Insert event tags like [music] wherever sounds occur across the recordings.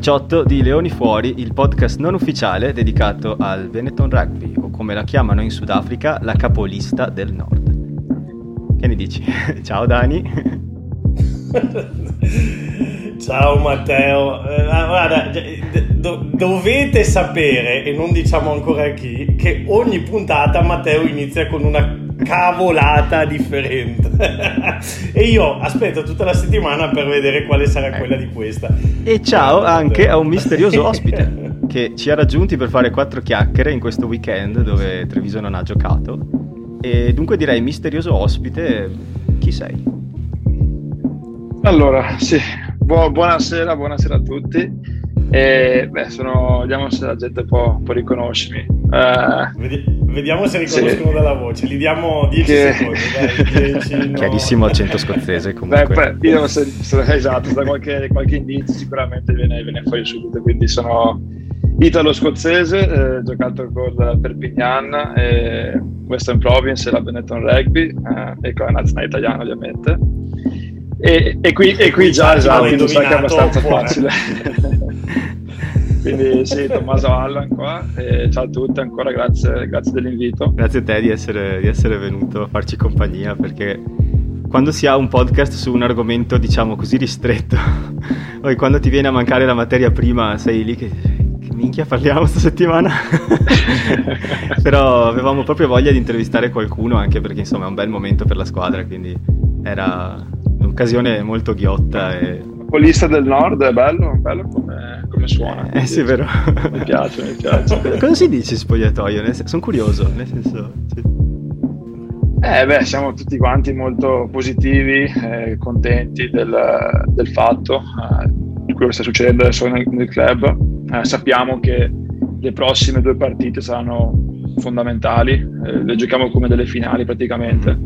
Puntata 18 di Leoni Fuori, il podcast non ufficiale dedicato al Benetton Rugby, o come la chiamano in Sudafrica, la capolista del nord. Che ne dici? [laughs] Ciao Dani. [laughs] Ciao Matteo. Eh, guarda, do- dovete sapere, e non diciamo ancora chi, che ogni puntata Matteo inizia con una cavolata differente. [laughs] e io aspetto tutta la settimana per vedere quale sarà quella di questa. E ciao anche a un misterioso ospite [laughs] che ci ha raggiunti per fare quattro chiacchiere in questo weekend dove Treviso non ha giocato. E dunque direi misterioso ospite, chi sei? Allora, sì, Bu- buonasera, buonasera a tutti. E beh, sono, vediamo se la gente può, può riconoscermi. Uh, vediamo se riconoscono sì. dalla voce. Gli diamo 10 che... secondi. Dai, 10, [laughs] no. Chiarissimo accento scozzese. Comunque. Beh, beh, io se, se, esatto, da qualche, qualche indizio sicuramente viene, viene, fuori subito. Quindi sono italo-scozzese, eh, giocato con Perpignan, e Western Province e la Benetton Rugby eh, e con la nazionale italiana ovviamente. E, e, qui, e qui già esatto, mi sa che è abbastanza facile. [laughs] Quindi sì, Tommaso Allan qua, ciao a tutti ancora, grazie, grazie dell'invito. Grazie a te di essere, di essere venuto a farci compagnia perché quando si ha un podcast su un argomento diciamo così ristretto, [laughs] poi quando ti viene a mancare la materia prima sei lì che, che minchia parliamo questa settimana. [laughs] Però avevamo proprio voglia di intervistare qualcuno anche perché insomma è un bel momento per la squadra, quindi era un'occasione molto ghiotta e Polista del Nord è bello, bello come, come suona. Eh sì, vero. mi piace, mi piace. [laughs] Cosa si dice spogliatoio? Sono curioso, nel senso... Eh beh, siamo tutti quanti molto positivi e contenti del, del fatto eh, di quello che sta succedendo adesso nel, nel club. Eh, sappiamo che le prossime due partite saranno fondamentali, eh, le giochiamo come delle finali praticamente,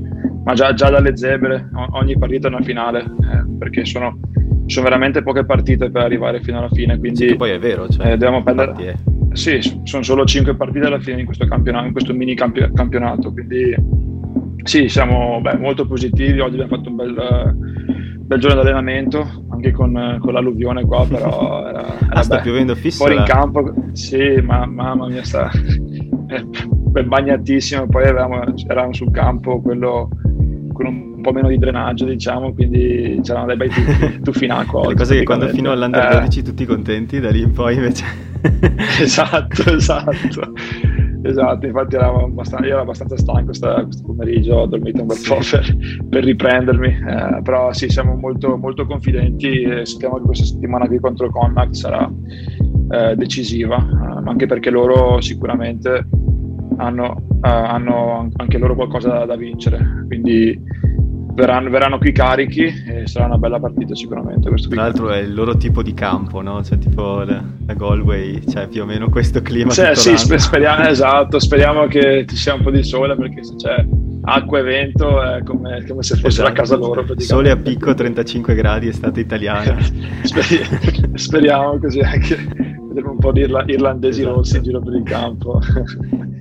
ma già, già dalle zebre ogni partita è una finale, eh, perché sono sono veramente poche partite per arrivare fino alla fine. Quindi sì, poi è vero, cioè, eh, dobbiamo prendere. Sì, sono solo 5 partite alla fine in questo, campionato, in questo mini campi- campionato. Quindi sì, siamo beh, molto positivi. Oggi abbiamo fatto un bel, bel giorno di allenamento, anche con, con, l'alluvione qua, però [laughs] era, era ah, sta piovendo fisso. Fuori in campo, sì, ma mamma mia, sta [laughs] bagnatissimo. Poi eravamo, eravamo sul campo, quello con un po' meno di drenaggio, diciamo, quindi c'erano dei bei tuffi, [laughs] tuffi in acqua. Le cose che quando fino all'Under 12 eh. tutti contenti, da lì in poi invece... [laughs] esatto, esatto. Esatto, infatti ero abbastanza, io ero abbastanza stanco sta, questo pomeriggio, ho dormito un bel po' per, per riprendermi, eh, però sì, siamo molto, molto confidenti e sappiamo che questa settimana qui contro Connacht sarà eh, decisiva, eh, anche perché loro sicuramente hanno, eh, hanno anche loro qualcosa da vincere, quindi verranno, verranno, qui carichi e sarà una bella partita sicuramente. Tra l'altro è il loro tipo di campo, no? Cioè tipo la, la Galway, cioè più o meno questo clima. Cioè, sì, sper- speriamo, [laughs] esatto, speriamo che ci sia un po' di sole perché se c'è acqua e vento è come, come se fosse esatto. la casa loro. Sole a picco 35 gradi, estate italiana. [laughs] Speri- speriamo così anche vedremo un po' di irla- irlandesi esatto. rossi in giro per il campo.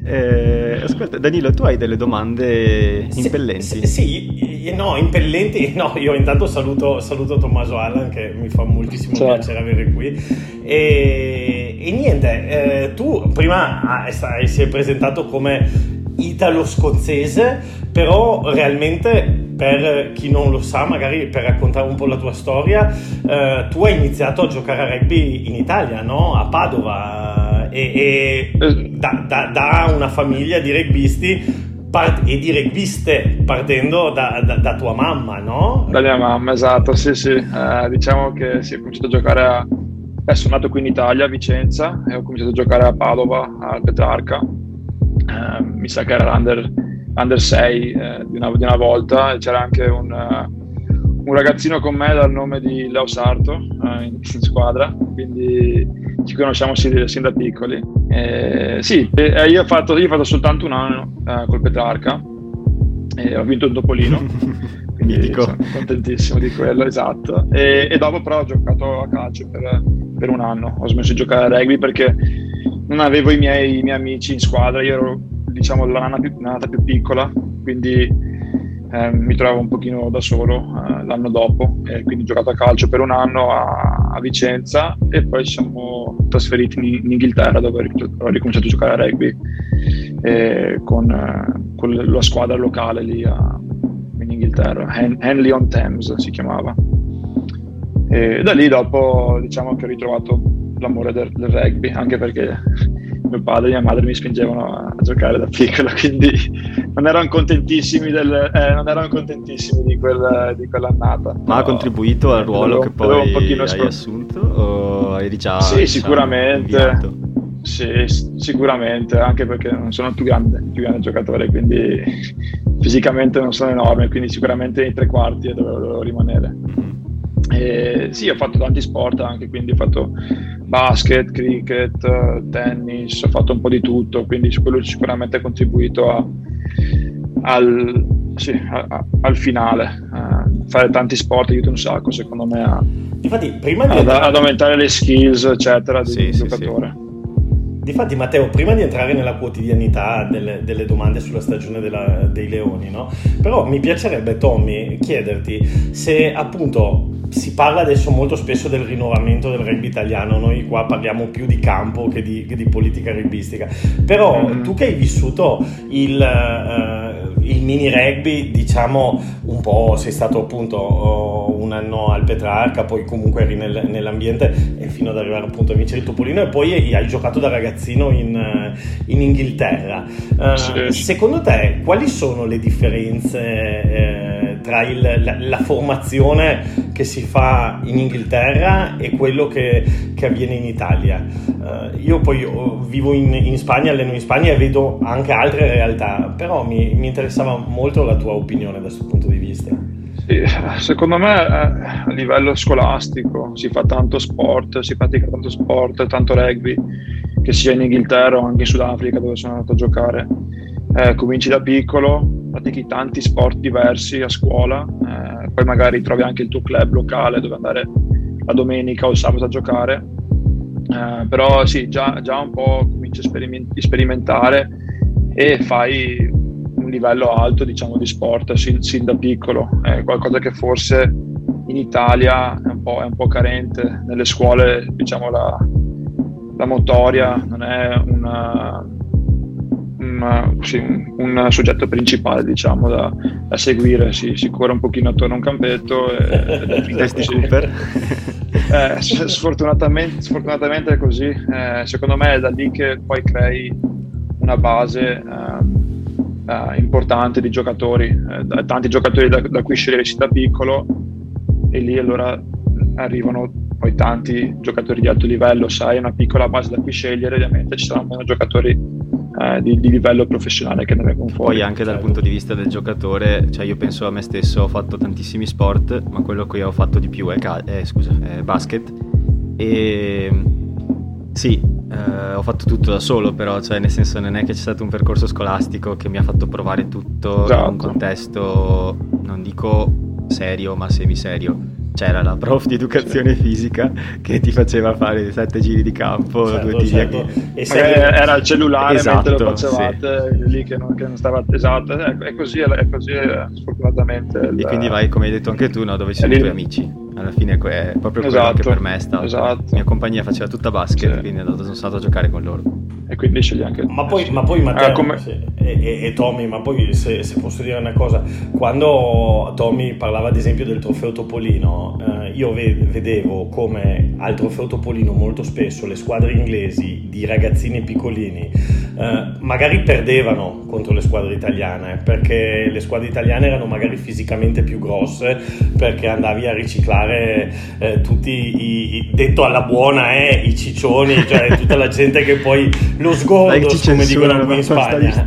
Eh, ascolta, Danilo, tu hai delle domande impellenti? Sì, sì, no, impellenti. [laughs] No, io intanto saluto, saluto Tommaso Allan che mi fa moltissimo Ciao. piacere avere qui. E, e niente, eh, tu prima hai, si è presentato come italo-scozzese, però realmente per chi non lo sa, magari per raccontare un po' la tua storia, eh, tu hai iniziato a giocare a rugby in Italia, no? A Padova e, e eh. da, da, da, una famiglia di rugbisti part- e di rugbiste partendo da, da, tua mamma, no? Da mia mamma, esatto, sì sì, eh, diciamo che si è cominciato a giocare a... Eh, sono nato qui in Italia, a Vicenza, e ho cominciato a giocare a Padova, al Petrarca. Eh, mi sa che era l'under under 6 eh, di, una, di, una, volta c'era anche un, uh, un, ragazzino con me dal nome di Leo Sarto uh, in, in, squadra, quindi ci conosciamo sin, sin da piccoli. E, sì, e, io, ho fatto, io, ho fatto, soltanto un anno uh, col Petrarca e ho vinto il Topolino. [laughs] quindi sono contentissimo di quello, esatto. E, e, dopo però ho giocato a calcio per, per, un anno, ho smesso di giocare a rugby perché non avevo i miei, i miei amici in squadra, io ero diciamo la nana più, nata più piccola, quindi eh, mi trovavo un pochino da solo eh, l'anno dopo e quindi ho giocato a calcio per un anno a, a Vicenza e poi siamo trasferiti in, in Inghilterra dove ho ricominciato a giocare a rugby eh, con, eh, con, la squadra locale lì a, in Inghilterra, Hen- Henley on Thames si chiamava. E da lì dopo diciamo che ho ritrovato l'amore del, del rugby, anche perché mio padre e mia madre mi spingevano a, giocare da piccolo, [laughs] quindi non erano contentissimi, del, eh, non erano contentissimi di, quel, di, quell'annata. Ma ha contribuito al ruolo che poi hai assunto o eri già Sì, diciamo, sicuramente. Inviato? Sì, sicuramente, anche perché non sono il più grande, il più grande giocatore, quindi fisicamente non sono enorme, quindi sicuramente nei tre quarti è dove dovevo rimanere. Mm-hmm. E sì, ho fatto tanti sport anche, quindi ho fatto basket, cricket, tennis, ho fatto un po' di tutto, quindi quello sicuramente ha contribuito a, al, sì, a, al, finale. Uh, fare tanti sport aiuta un sacco, secondo me, a, Infatti, prima di ad, ad, aumentare le skills, eccetera, di sì, sì, giocatore. Sì. Difatti Matteo, prima di entrare nella quotidianità delle, delle domande sulla stagione della, dei leoni, no? però mi piacerebbe Tommy chiederti se appunto si parla adesso molto spesso del rinnovamento del rugby italiano, noi qua parliamo più di campo che di, che di politica rugbistica, però mm-hmm. tu che hai vissuto il, uh, il, mini rugby, diciamo un po', sei stato appunto un anno al Petrarca, poi comunque eri nel, nell'ambiente e fino ad arrivare appunto a vincere il Topolino e poi hai giocato da ragazzino in, in Inghilterra. Uh, sì. Secondo te quali sono le differenze eh, tra il, la, la formazione che si fa in Inghilterra e quello che, che avviene in Italia. Uh, io poi oh, vivo in, in, Spagna, alleno in Spagna e vedo anche altre realtà, però mi, mi interessava molto la tua opinione da questo punto di vista. Sì, secondo me eh, a livello scolastico si fa tanto sport, si pratica tanto sport, tanto rugby, che sia in Inghilterra o anche in Sudafrica dove sono andato a giocare. Eh, cominci da piccolo, pratichi tanti sport diversi a scuola, eh, poi magari trovi anche il tuo club locale dove andare la domenica o il sabato a giocare. Eh, però sì, già, già, un po' cominci a speriment- sperimentare e fai un livello alto diciamo, di sport sin, sin da piccolo, è qualcosa che forse in Italia è un po', è un po carente, nelle scuole diciamo, la, la motoria non è una, un, sì, un, un, soggetto principale diciamo, da, da seguire, si, si, corre un pochino attorno a un campetto [laughs] Testi super. [laughs] Eh, sfortunatamente, sfortunatamente, è così, eh, secondo me è da lì che poi crei una base eh, eh importante di giocatori, eh, tanti giocatori da, da cui scegliere sin da piccolo e lì allora arrivano poi tanti giocatori di alto livello, sai, una piccola base da cui scegliere, ovviamente ci saranno meno giocatori eh, di, di, livello professionale che vengono fuori. Poi anche dal punto di vista del giocatore, cioè io penso a me stesso, ho fatto tantissimi sport, ma quello che ho fatto di più è, cal- eh, scusa, è basket e sì, eh, ho fatto tutto da solo, però cioè, nel senso non è che c'è stato un percorso scolastico che mi ha fatto provare tutto esatto. in un esatto. contesto, non dico serio, ma semiserio c'era la prof di educazione fisica che ti faceva fare sette giri di campo, certo, due tiri certo. e se... era il cellulare esatto, mentre lo facevate sì. lì che non, che non, stava esatto è così, è così sfortunatamente e il... quindi vai come hai detto anche tu no, dove sono i tuoi amici alla fine è proprio quello esatto, che per me è stato esatto. mia compagnia faceva tutta basket sì. quindi sono stato a giocare con loro e quindi scegli anche ma poi, ma poi Matteo ah, come... sì, e, e, Tommy ma poi se, se, posso dire una cosa quando Tommy parlava ad esempio del trofeo Topolino eh, io ve, vedevo come al trofeo Topolino molto spesso le squadre inglesi di ragazzini piccolini eh, magari perdevano contro le squadre italiane perché le squadre italiane erano magari fisicamente più grosse perché andavi a riciclare eh, tutti i, i, detto alla buona eh, i ciccioni cioè tutta la gente che poi lo sgordo come dicono qui in Spagna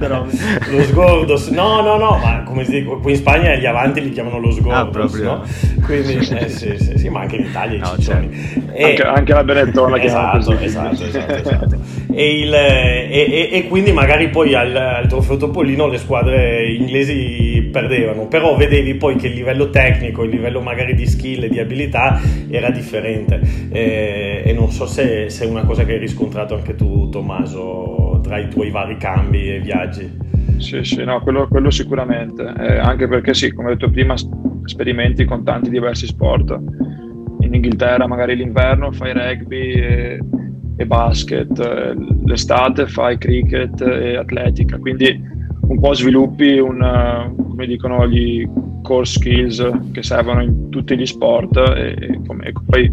lo sgordo no no no ma come si dice qui in Spagna gli avanti li chiamano lo sgordo ah, no? quindi [laughs] eh, sì, sì, sì, ma anche in Italia i no, ciccioni certo. e, anche, anche, la Benettona esatto, così, esatto, esatto, esatto. E, il, e, e, e, quindi magari poi al, al trofeo Topolino le squadre inglesi perdevano però vedevi poi che il livello tecnico il livello magari di skill e di abilità era differente. E, e non so se, se è una cosa che hai riscontrato anche tu Tommaso tra i tuoi vari cambi e viaggi. Sì, sì, no, quello, quello sicuramente, eh, anche perché sì, come ho detto prima, sperimenti con tanti diversi sport. in Inghilterra magari l'inverno fai rugby e, e basket, eh, l'estate fai cricket e atletica, quindi un po' sviluppi un, come dicono gli core skills che servono in tutti gli sport e, e, come, e poi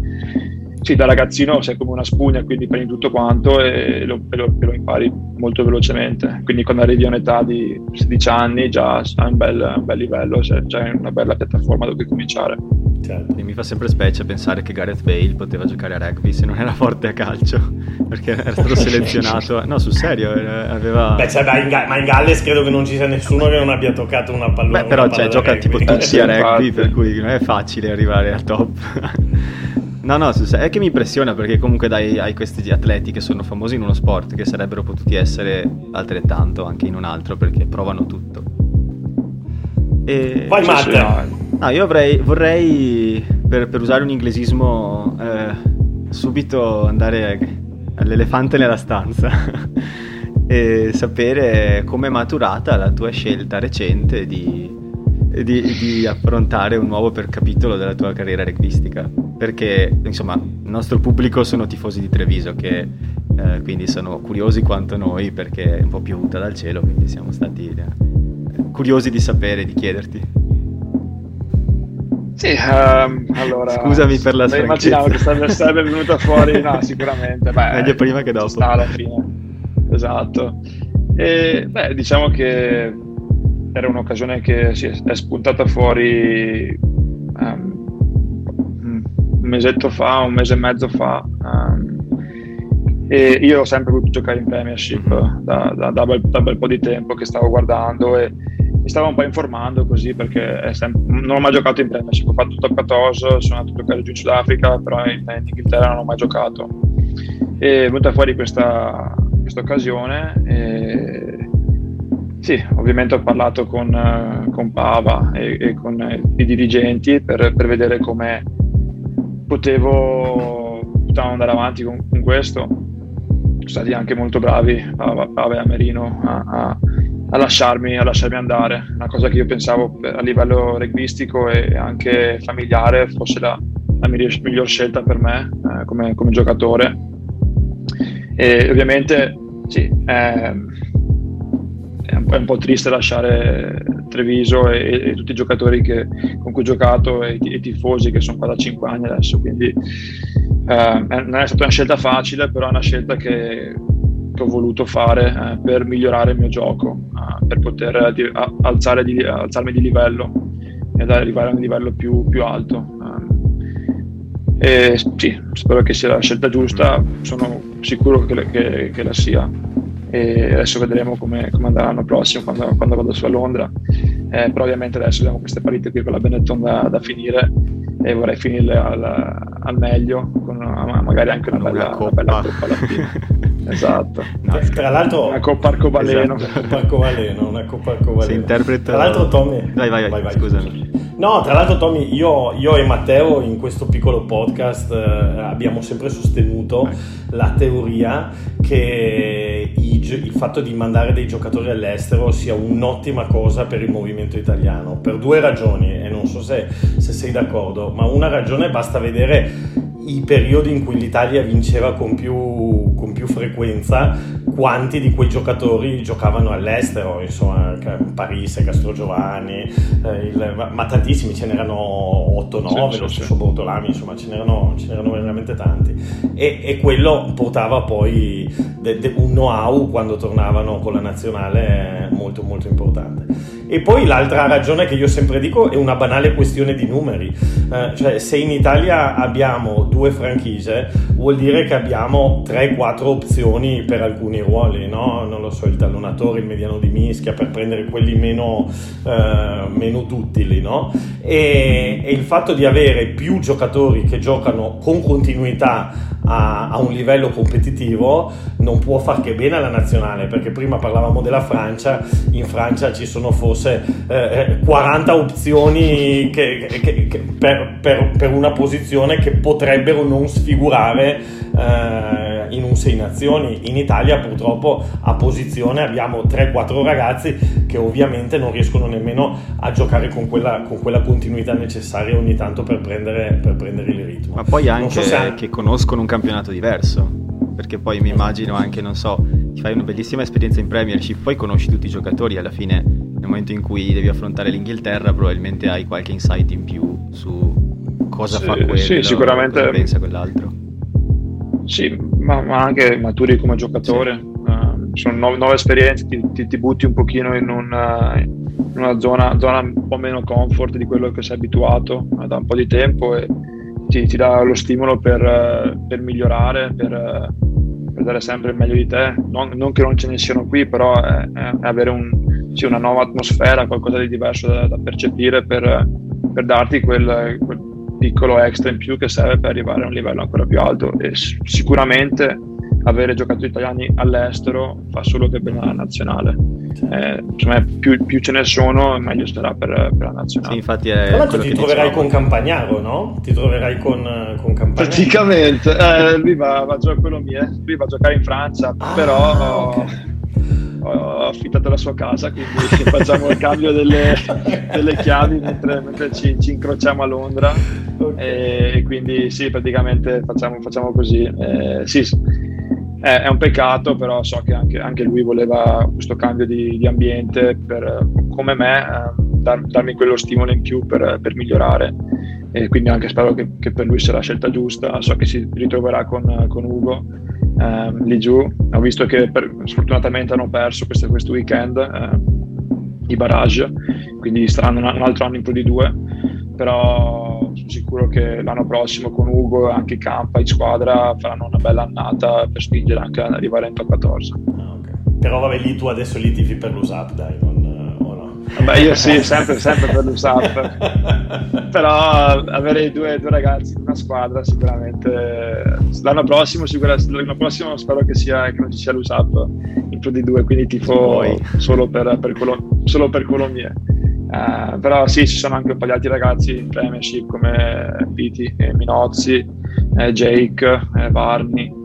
sì, da ragazzino sei come una spugna, quindi prendi tutto quanto e lo, e lo, e lo impari molto velocemente. Quindi quando arrivi a un'età di 16 anni già hai un bel, un bel livello, c'è, c'è una bella piattaforma da cui cominciare. Certo. Mi fa sempre specie pensare che Gareth Bale poteva giocare a rugby se non era forte a calcio, [laughs] perché era stato [laughs] selezionato. No, sul serio, aveva. Beh, cioè, ma, in, ma, in, Galles credo che non ci sia nessuno che non abbia toccato una pallone. Beh, però cioè, gioca rugby. tipo tutti [laughs] a rugby, per cui non è facile arrivare al top. No, no, è che mi impressiona perché comunque dai, hai questi atleti che sono famosi in uno sport che sarebbero potuti essere altrettanto anche in un altro perché provano tutto. E... Vai Matt! No, io avrei, vorrei, per, per, usare un inglesismo, eh, subito andare all'elefante nella stanza [laughs] e sapere come è maturata la tua scelta recente di di, di, affrontare un nuovo per capitolo della tua carriera rugbistica perché insomma il nostro pubblico sono tifosi di Treviso che eh, quindi sono curiosi quanto noi perché è un po' piovuta dal cielo quindi siamo stati eh, curiosi di sapere di chiederti. Sì, um, allora scusami per la franchezza immaginavo che sarebbe [laughs] venuta fuori no sicuramente Beh, meglio prima che dopo. sta alla fine. Esatto. E beh diciamo che era un'occasione che si è spuntata fuori um, un mesetto fa, un mese e mezzo fa. Um, e io ho sempre voluto giocare in Premiership da, da, da, bel, da bel po' di tempo che stavo guardando e mi stavo un po' informando così perché sempre, non ho mai giocato in Premiership, ho fatto top 14, sono andato a giocare giù in Sudafrica, però in, in Inghilterra non ho mai giocato. E è venuta fuori questa, questa occasione sì, ovviamente ho parlato con, uh, con Pava e, e, con uh, i dirigenti per, per vedere come potevo potevamo andare avanti con, con, questo. Sono stati anche molto bravi, Pava, Pava e Amerino, a, a, a, lasciarmi, a, lasciarmi, andare. Una cosa che io pensavo a livello rugbistico e anche familiare fosse la, la miglior, scelta per me eh, come, come, giocatore. E ovviamente sì, eh, è un, po' triste lasciare Treviso e, e tutti i giocatori che, con cui ho giocato e, i tifosi che sono qua da 5 anni adesso, quindi eh, non è stata una scelta facile, però è una scelta che, che ho voluto fare eh, per migliorare il mio gioco, eh, per poter di, alzare di, alzarmi di livello e arrivare a un livello più, più alto. Eh. E sì, spero che sia la scelta giusta, sono sicuro che, che, che la sia e adesso vedremo come, come andrà l'anno prossimo quando, quando, vado su a Londra. Eh, però ovviamente adesso abbiamo queste partite qui con la Benetton da, da finire e vorrei finirle al, al meglio con una, magari anche una, bella, una, una bella coppa alla fine. [laughs] esatto. No, tra l'altro una coppa arcobaleno. Esatto. Una coppa arcobaleno, una coppa arcobaleno. Si interpreta Tra l'altro Tommy Vai vai, vai, vai scusami. No, tra l'altro Tommy, io, io, e Matteo in questo piccolo podcast eh, abbiamo sempre sostenuto la teoria che i, il fatto di mandare dei giocatori all'estero sia un'ottima cosa per il movimento italiano, per due ragioni, e non so se, se sei d'accordo, ma una ragione basta vedere i periodi in cui l'Italia vinceva con più, con più, frequenza, quanti di quei giocatori giocavano all'estero, insomma, Parisse, Castrogiovanni, eh, il, ma tantissimi, ce n'erano 8-9, sì, lo stesso sì. Bortolami, insomma, ce n'erano, ce n'erano, veramente tanti. E, e quello portava poi de, de, un know-how quando tornavano con la nazionale molto molto importante. E poi l'altra ragione che io sempre dico è una banale questione di numeri, eh, cioè se in Italia abbiamo due franchise vuol dire che abbiamo 3-4 opzioni per alcuni ruoli, no? Non lo so, il tallonatore, il mediano di mischia, per prendere quelli meno, eh, meno duttili, no? E, e, il fatto di avere più giocatori che giocano con continuità a, a un livello competitivo non può far che bene alla nazionale, perché prima parlavamo della Francia, in Francia ci sono forse eh, 40 eh, opzioni che, che, che per, per, per una posizione che potrebbero non sfigurare eh, in un Sei Nazioni. In Italia purtroppo a posizione abbiamo 3-4 ragazzi che ovviamente non riescono nemmeno a giocare con quella, con quella continuità necessaria ogni tanto per prendere, per prendere il ritmo. Ma poi anche so se... che conoscono un campionato diverso, perché poi mi immagino anche, non so, ti fai una bellissima esperienza in Premiership, poi conosci tutti i giocatori alla fine nel momento in cui devi affrontare l'Inghilterra probabilmente hai qualche insight in più su cosa sì, fa quello, sì, sicuramente, cosa pensa quell'altro. Sì, ma, ma anche maturi come giocatore. Uh, sono nuove, nuove esperienze, ti, ti, ti, butti un pochino in, un, uh, in una zona, zona, un po' meno comfort di quello che sei abituato uh, da un po' di tempo e ti, ti dà lo stimolo per, eh, per migliorare, per, per, dare sempre il meglio di te. Non, non, che non ce ne siano qui, però è, è avere un, sì, una nuova atmosfera, qualcosa di diverso da, da percepire per, per darti quel, quel piccolo extra in più che serve per arrivare a un livello ancora più alto e sicuramente avere giocatori italiani all'estero fa solo che bene alla nazionale. Eh, insomma, più, più, ce ne sono, meglio sarà per, per la nazionale. Sì, infatti è Tra l'altro ti troverai diciamo. con Campagnaro, no? Ti troverai con, con Campagnaro. Praticamente, eh, lui, va, va, a lui va a giocare in Francia, ah, però... Okay affittato la sua casa, quindi [laughs] facciamo il cambio delle, delle chiavi mentre, mentre ci, ci, incrociamo a Londra. Okay. e, quindi sì, praticamente facciamo, facciamo così. Eh, sì, è, è, un peccato, però so che anche, anche lui voleva questo cambio di, di ambiente per, come me, eh, dar, darmi quello stimolo in più per, per migliorare. E quindi anche spero che, che, per lui sia la scelta giusta, so che si ritroverà con, con Ugo ehm, lì giù. Ho visto che per, sfortunatamente hanno perso questo, questo weekend eh, i barrage, quindi saranno un, altro anno in Pro di due, però sono sicuro che l'anno prossimo con Ugo e anche Campa in squadra faranno una bella annata per spingere anche ad arrivare in top 14. Ah, okay. Però vabbè lì tu adesso li tifi per l'USAP, dai, non Beh, io sì, sempre, sempre per l'USAP. Però avere due, due, ragazzi in una squadra sicuramente l'anno prossimo, sicuramente, l'anno prossimo spero che, sia, che non ci sia l'USAP in più di due, quindi tifo solo per, per, quello, solo per mio. Uh, però sì, ci sono anche un po' di altri ragazzi in Premiership come Piti, Minozzi, eh, Jake, eh, Varni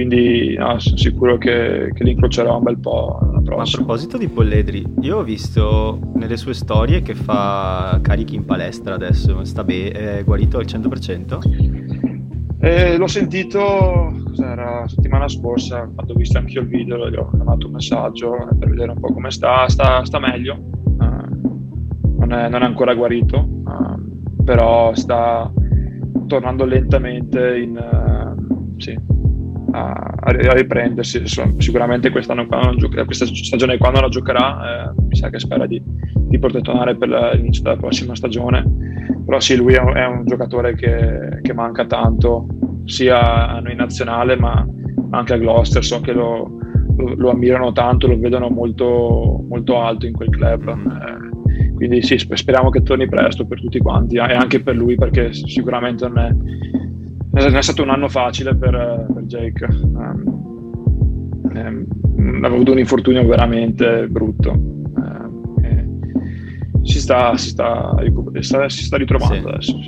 quindi no, sono sicuro che, che li incrocerò un bel po' l'anno prossimo. a proposito di Polledri, io ho visto nelle sue storie che fa carichi in palestra adesso, sta bene, è guarito al 100%? Eh, l'ho sentito cos'era, settimana scorsa, quando ho visto anche io il video, gli ho mandato un messaggio per vedere un po' come sta, sta, sta meglio, uh, non, è, non, è, ancora guarito, uh, però sta tornando lentamente in... Uh, sì, a, a riprendersi. Sicuramente quest'anno quando gioca, questa stagione quando la giocherà eh, mi sa che spera di, di poter tornare per l'inizio della prossima stagione. Però sì, lui è un, è un giocatore che, che, manca tanto sia a noi nazionale ma anche a Gloucester. So che lo, lo, lo ammirano tanto, lo vedono molto, molto alto in quel club. Eh, quindi sì, speriamo che torni presto per tutti quanti e anche per lui perché sicuramente non è non è stato un anno facile per, per Jake. Um, um, ha avuto un infortunio veramente brutto. Um, si, sta, si, sta, si, sta, ritrovando sì. adesso.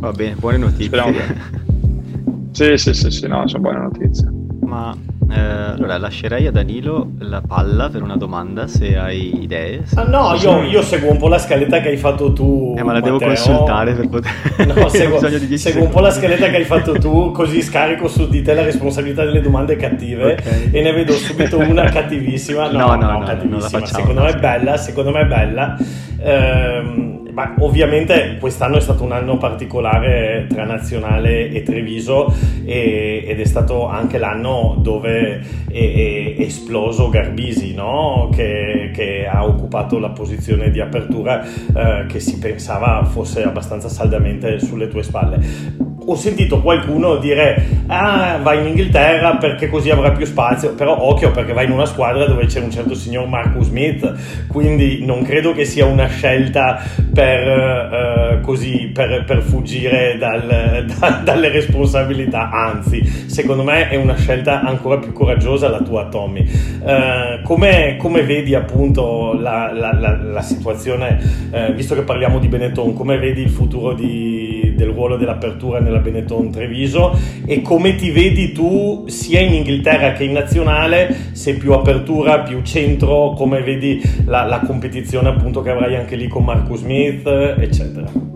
Va bene, buone notizie. Speriamo [laughs] sì, sì, sì, sì, no, sono buone notizie. Ma eh, allora lascerei a Danilo la palla per una domanda se hai idee. Se ah, no, io, io, seguo un po' la scaletta che hai fatto tu. Eh, ma la Matteo. devo consultare per poter. [laughs] No, [laughs] seguo, seguo un po' la scaletta che hai fatto tu, così scarico su di te la responsabilità delle domande cattive okay. e ne vedo subito una cattivissima. No, no, no, no, no cattivissima. secondo me è bella, secondo me è bella. Ehm, ma ovviamente quest'anno è stato un anno particolare tra Nazionale e Treviso e, ed è stato anche l'anno dove è, è esploso Garbisi, no? che, che, ha occupato la posizione di apertura eh, che si pensava fosse abbastanza saldamente sulle tue spalle ho sentito qualcuno dire ah vai in Inghilterra perché così avrà più spazio. Però occhio perché vai in una squadra dove c'è un certo signor Marcus Smith quindi non credo che sia una scelta per, uh, così, per, per fuggire dal, [laughs] da, dalle responsabilità. Anzi secondo me è una scelta ancora più coraggiosa la tua Tommy. Uh, come, vedi appunto la, la, la, la situazione uh, visto che parliamo di Benetton come vedi il futuro di del ruolo dell'apertura nella Benetton Treviso e come ti vedi tu sia in Inghilterra che in nazionale, se più apertura, più centro, come vedi la, la competizione appunto che avrai anche lì con Marcus Smith, eccetera.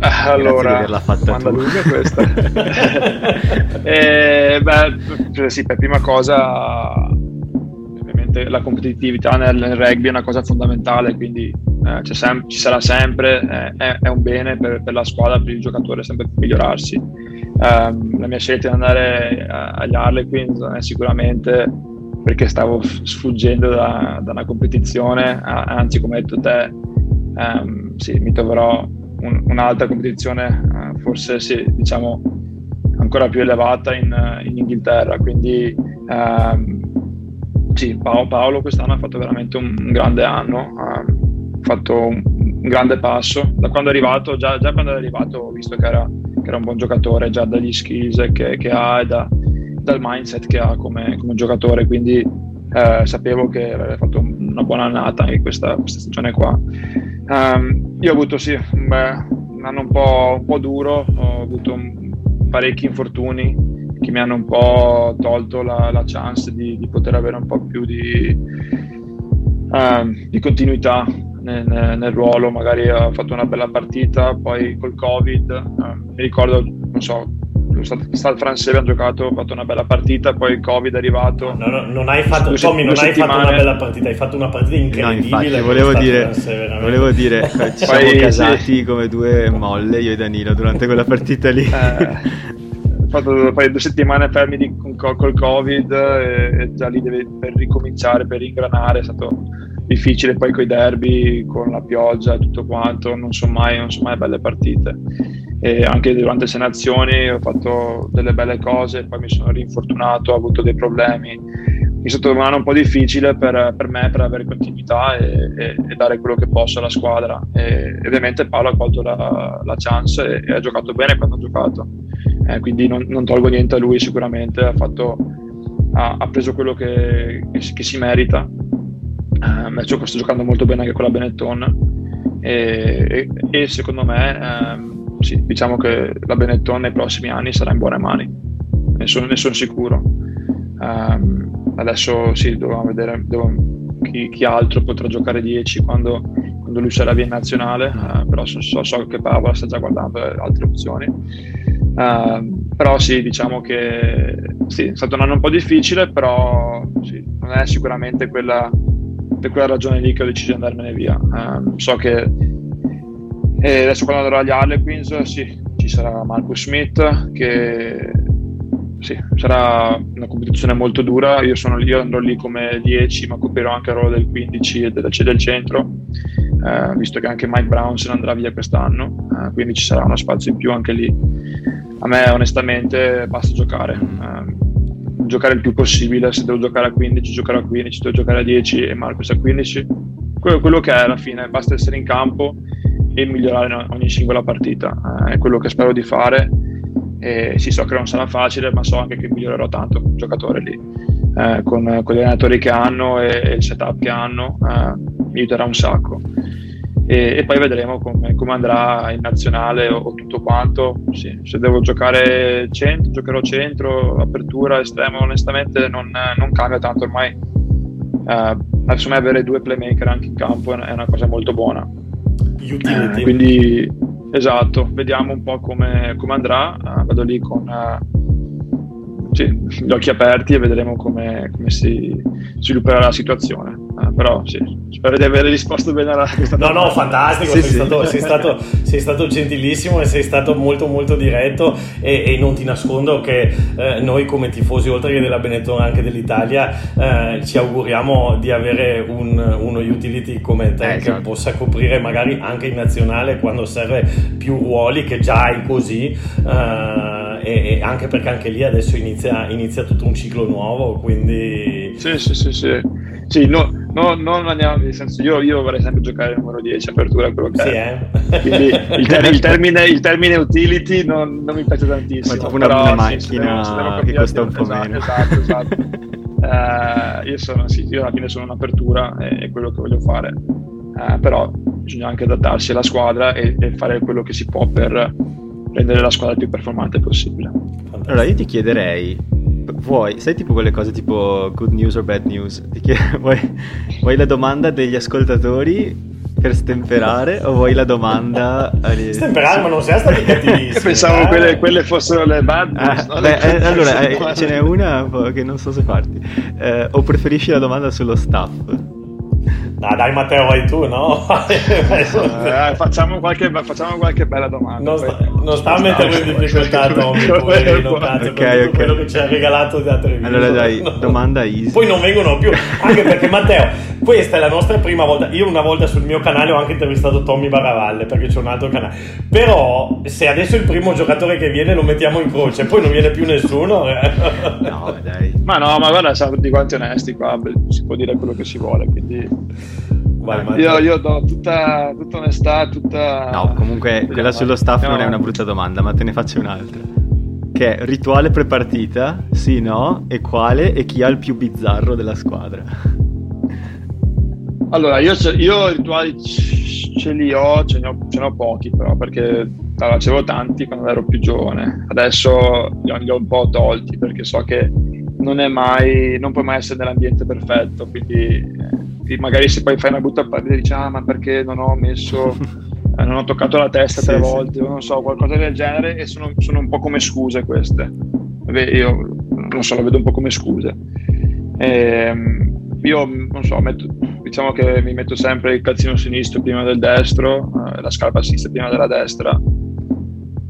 Allora, domanda lunga questa. [laughs] eh, beh, sì, per prima cosa, ovviamente la competitività nel, rugby è una cosa fondamentale, quindi eh, sem- ci sarà sempre, eh, è, è, un bene per, per, la squadra, per il giocatore sempre per migliorarsi. Um, la mia scelta di andare agli Harlequins è sicuramente perché stavo sfuggendo da, da una competizione, anzi come hai detto te, um, sì, mi troverò un, un'altra competizione, uh, forse sì, diciamo ancora più elevata in, in Inghilterra, quindi um, sì, Paolo, Paolo, quest'anno ha fatto veramente un, un grande anno, ha fatto un, un, grande passo, da quando è arrivato, già, già quando è arrivato ho visto che era, che era, un buon giocatore, già dagli skills che, che ha e da, dal mindset che ha come, come giocatore, quindi eh, sapevo che avrebbe fatto una buona annata in questa, questa stagione qua. Um, io ho avuto sì, beh, un anno un po', un po', duro, ho avuto parecchi infortuni che mi hanno un po' tolto la, la chance di, di, poter avere un po' più di, um, di continuità nel, nel, ruolo, magari ho fatto una bella partita, poi col Covid, um, mi ricordo, non so, stato France abbiamo giocato, ho fatto una bella partita, poi il Covid è arrivato. No, no, non hai fatto, due, Tommy, non hai fatto una bella partita, hai fatto una partita incredibile. No, infatti, volevo dire, volevo dire, ci siamo casati sì. come due molle io e Danilo durante quella partita lì. Eh, fatto poi due settimane fermi di, con, col Covid e, e già lì deve, per ricominciare, per ingranare, è stato difficile poi con i derby, con la pioggia e tutto quanto, non sono mai, non mai belle partite. E anche durante le nazioni ho fatto delle belle cose, poi mi sono rinfortunato, ho avuto dei problemi. È stato un po' difficile per, per me per avere continuità e, e, e, dare quello che posso alla squadra. E, ovviamente Paolo ha colto la, la chance e, ha giocato bene quando ha giocato. Eh, quindi non, non, tolgo niente a lui sicuramente, ha, fatto, ha, ha preso quello che, che, che si merita eh, sto giocando molto bene anche con la Benetton e, e secondo me ehm, sì, diciamo che la Benetton nei prossimi anni sarà in buone mani, ne sono, ne sono sicuro. Um, adesso sì, dobbiamo vedere devo, chi, chi, altro potrà giocare 10 quando, quando, lui sarà via in nazionale, uh, però so, so, so, che Paola sta già guardando altre opzioni. Uh, però sì, diciamo che sì, è stato un anno un po' difficile, però sì, non è sicuramente quella per quella ragione lì che ho deciso di andarmene via. Um, so che eh, adesso quando andrò agli Harlequins sì, ci sarà Marcus Smith che sì, sarà una competizione molto dura. Io, sono, io andrò lì come 10, ma coprirò anche il ruolo del 15 e del, del centro, eh, visto che anche Mike Brown se ne andrà via quest'anno, eh, quindi ci sarà uno spazio in più anche lì. A me onestamente basta giocare. Eh, giocare il più possibile, se devo giocare a 15 giocherò a 15, se devo giocare a 10 e Marcus a 15, quello, quello che è alla fine, basta essere in campo e migliorare ogni singola partita, eh, è quello che spero di fare e sì so che non sarà facile ma so anche che migliorerò tanto come giocatore lì, eh, con, con, gli allenatori che hanno e, e il setup che hanno, eh, mi aiuterà un sacco e, e poi vedremo come, come, andrà in nazionale o, o tutto quanto. Sì, se devo giocare centro, giocherò centro, apertura, estremo, onestamente non, non cambia tanto ormai. Uh, adesso me avere due playmaker anche in campo è una cosa molto buona. Uh, quindi esatto, vediamo un po' come, come andrà. Uh, vado lì con sì, gli occhi aperti e vedremo come, come si svilupperà la situazione. Eh, però sì, spero di aver risposto bene alla questa domanda. No, no, fantastico, sì, sei, sì. Stato, sei, stato, sei, Stato, gentilissimo e sei stato molto molto diretto e, e non ti nascondo che eh, noi come tifosi, oltre che della Benetton anche dell'Italia, eh, ci auguriamo di avere un, uno utility come te eh, che esatto. possa coprire magari anche in nazionale quando serve più ruoli che già hai così eh, e, e, anche perché anche lì adesso inizia, inizia tutto un ciclo nuovo, quindi... Sì, sì, sì, sì. sì no, no, non andiamo, nel senso, io, io, vorrei sempre giocare il numero 10, apertura, quello che sì, è. Eh? Quindi il, ter- il, termine, il, termine, utility non, non mi piace tantissimo. Ma tipo una, però, una macchina sì, devo, che costa un po' esatto, meno. Esatto, esatto. uh, [laughs] io, sono, sì, io alla fine sono un'apertura e è quello che voglio fare. Uh, però bisogna anche adattarsi alla squadra e, e fare quello che si può per rendere la squadra il più performante possibile. Allora io ti chiederei, vuoi, sai tipo quelle cose tipo good news or bad news? Ti chied- [laughs] vuoi, vuoi la domanda degli ascoltatori per stemperare o vuoi la domanda agli... [laughs] stemperare ma non siamo stati [laughs] cattivissimi pensavo eh? quelle, quelle, fossero le bad news ah, beh, eh, allora eh, ce n'è una che non so se farti eh, o preferisci la domanda sullo staff No, dai Matteo, vai tu, no? [laughs] eh, facciamo, qualche, facciamo, qualche, bella domanda. Non sta, non sta a mettere in difficoltà [laughs] Tommy, poverino, [laughs] cazzo, okay, okay. quello che ci ha regalato da Treviso. Allora dai, no. domanda easy. Poi non vengono più, anche perché Matteo, questa è la nostra prima volta. Io una volta sul mio canale ho anche intervistato Tommy Baravalle, perché c'è un altro canale. Però se adesso il primo giocatore che viene lo mettiamo in croce, poi non viene più nessuno. Eh. no, dai. Ma no, ma guarda, siamo tutti quanti onesti qua, si può dire quello che si vuole, quindi... Vai, io, io, do tutta, tutta, onestà, tutta... No, comunque quella sullo staff no. non è una brutta domanda, ma te ne faccio un'altra. Che è rituale prepartita, sì, no? E quale? E chi ha il più bizzarro della squadra? Allora, io, io rituali ce li ho, ce ne ho, ce ne ho pochi però, perché allora, ce tanti quando ero più giovane. Adesso li ho, li ho un po' tolti perché so che non è mai, non puoi mai essere nell'ambiente perfetto, quindi magari se poi fai una brutta partita dici ah ma perché non ho messo [laughs] eh, non ho toccato la testa sì, tre sì. volte o non so qualcosa del genere e sono, sono un po' come scuse queste io non so la vedo un po' come scuse e, ehm, io non so metto, diciamo che mi metto sempre il calzino sinistro prima del destro eh, la scarpa sinistra prima della destra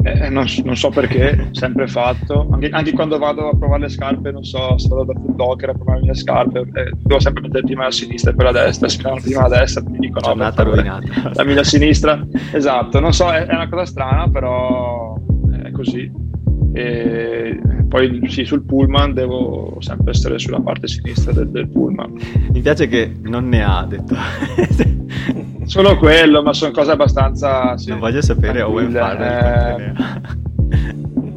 eh, non, non, so perché, sempre fatto. Anche, anche, quando vado a provare le scarpe, non so, se vado da food locker a provare le scarpe, eh, devo sempre mettere prima la sinistra e poi la destra. Se fanno prima la destra, mi dicono Giornata no, rovinata. La sinistra. esatto, non so, è, è, una cosa strana, però è così. E poi sì, sul pullman devo sempre essere sulla parte sinistra del, del pullman. Mi piace che non ne ha detto. Solo quello, ma sono cose abbastanza. Sì, non voglio sapere o Owen Farrell.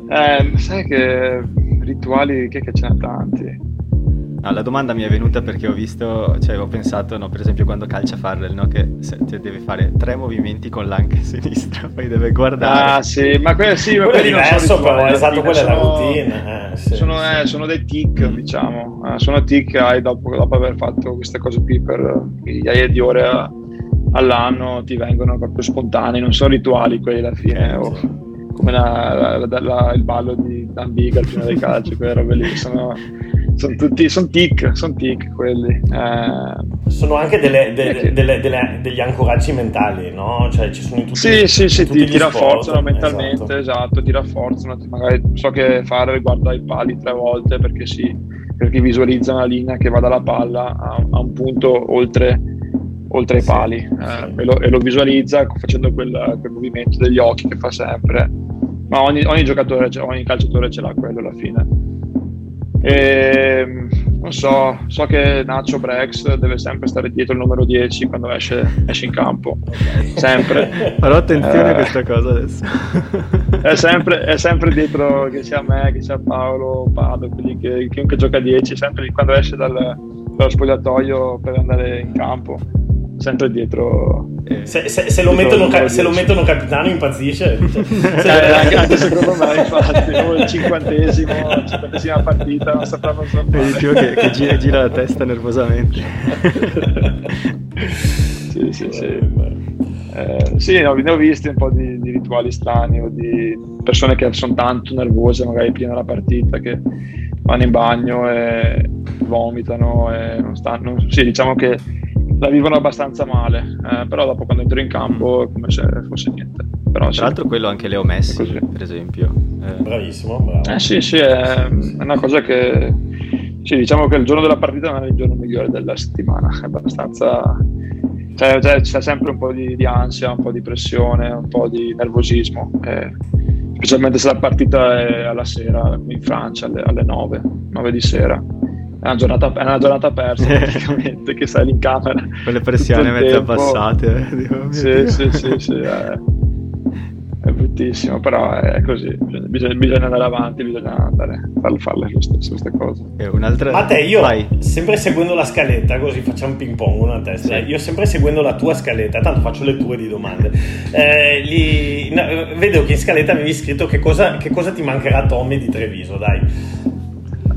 Eh, eh, sai che rituali che, che ce ne tanti. No, la domanda mi è venuta perché ho visto, cioè ho pensato, no, per esempio quando calcia Farrell, no, che se, cioè, deve fare tre movimenti con l'anca [laughs] sinistra, poi deve guardare. Ah sì, ma quello sì, quello è diverso però, è esatto, quella è la routine. Eh, sì, sono, sì. Eh, sono, dei tic, mm. diciamo, eh, sono tic che hai dopo, dopo, aver fatto queste cose qui per migliaia di ore a, all'anno, ti vengono proprio spontanei, non sono rituali quelli alla fine. O, come la, la, la, il ballo di Dan Biga prima del calcio, quelle robe lì sono sono tutti sono tic, sono tic quelli. Eh, sono anche delle, delle, delle, degli ancoraggi mentali, no? Cioè ci sono in tutti Sì, sì, sì, ti, ti rafforzano mentalmente, esatto. esatto. ti rafforzano. Magari so che fare guarda i pali tre volte perché sì, perché visualizza una linea che va dalla palla a, a un punto oltre, oltre i pali sì, eh. E, lo, e, lo, visualizza facendo quel, quel, movimento degli occhi che fa sempre. Ma ogni, ogni giocatore, ogni calciatore ce l'ha quello alla fine. E, non so, so che Nacho Brex deve sempre stare dietro il numero 10 quando esce, esce in campo, sempre. [laughs] Farò attenzione eh, a questa cosa adesso. è, sempre, è sempre dietro, che sia me, che sia Paolo, Pado, che, chiunque gioca a 10, sempre quando esce dal, dallo spogliatoio per andare in campo sempre dietro. Eh, se, se, se, lo mettono, ca- se, lo mettono, capitano impazzisce. [laughs] Cioè, eh, anche, anche, [laughs] secondo me, infatti, il cinquantesimo, la cinquantesima partita, non sapranno sapere. più che, che gira, gira, la testa nervosamente. [laughs] sì, sì, sì. Eh, sì, ne ho, ne ho visti un po' di, di, rituali strani o di persone che sono tanto nervose magari prima della partita che vanno in bagno e vomitano e non stanno. Sì, diciamo che la vivono abbastanza male, eh, però dopo quando entro in campo è come se fosse niente. Però, Tra sì. l'altro quello anche Leo Messi, per esempio. Eh. Bravissimo, bravo. Eh sì, sì, è, è una cosa che... Sì, diciamo che il giorno della partita non è il giorno migliore della settimana, è abbastanza... Cioè, cioè, c'è sempre un po' di, di, ansia, un po' di pressione, un po' di nervosismo, eh, specialmente se la partita è alla sera, in Francia, alle, alle 9, 9 di sera è una giornata, è una giornata persa [laughs] praticamente che stai lì in camera con le pressioni mezze abbassate eh, sì, sì, sì, sì, eh. è bruttissimo, però è così, bisogna, bisogna andare avanti, bisogna andare a farle, farle lo stesso, queste cose. E un'altra... Ma te, io Vai. sempre seguendo la scaletta, così facciamo ping pong una testa, sì. io sempre seguendo la tua scaletta, tanto faccio le tue di domande, eh, gli... no, vedo che in scaletta avevi scritto che cosa, che cosa ti mancherà a Tommy di Treviso, dai.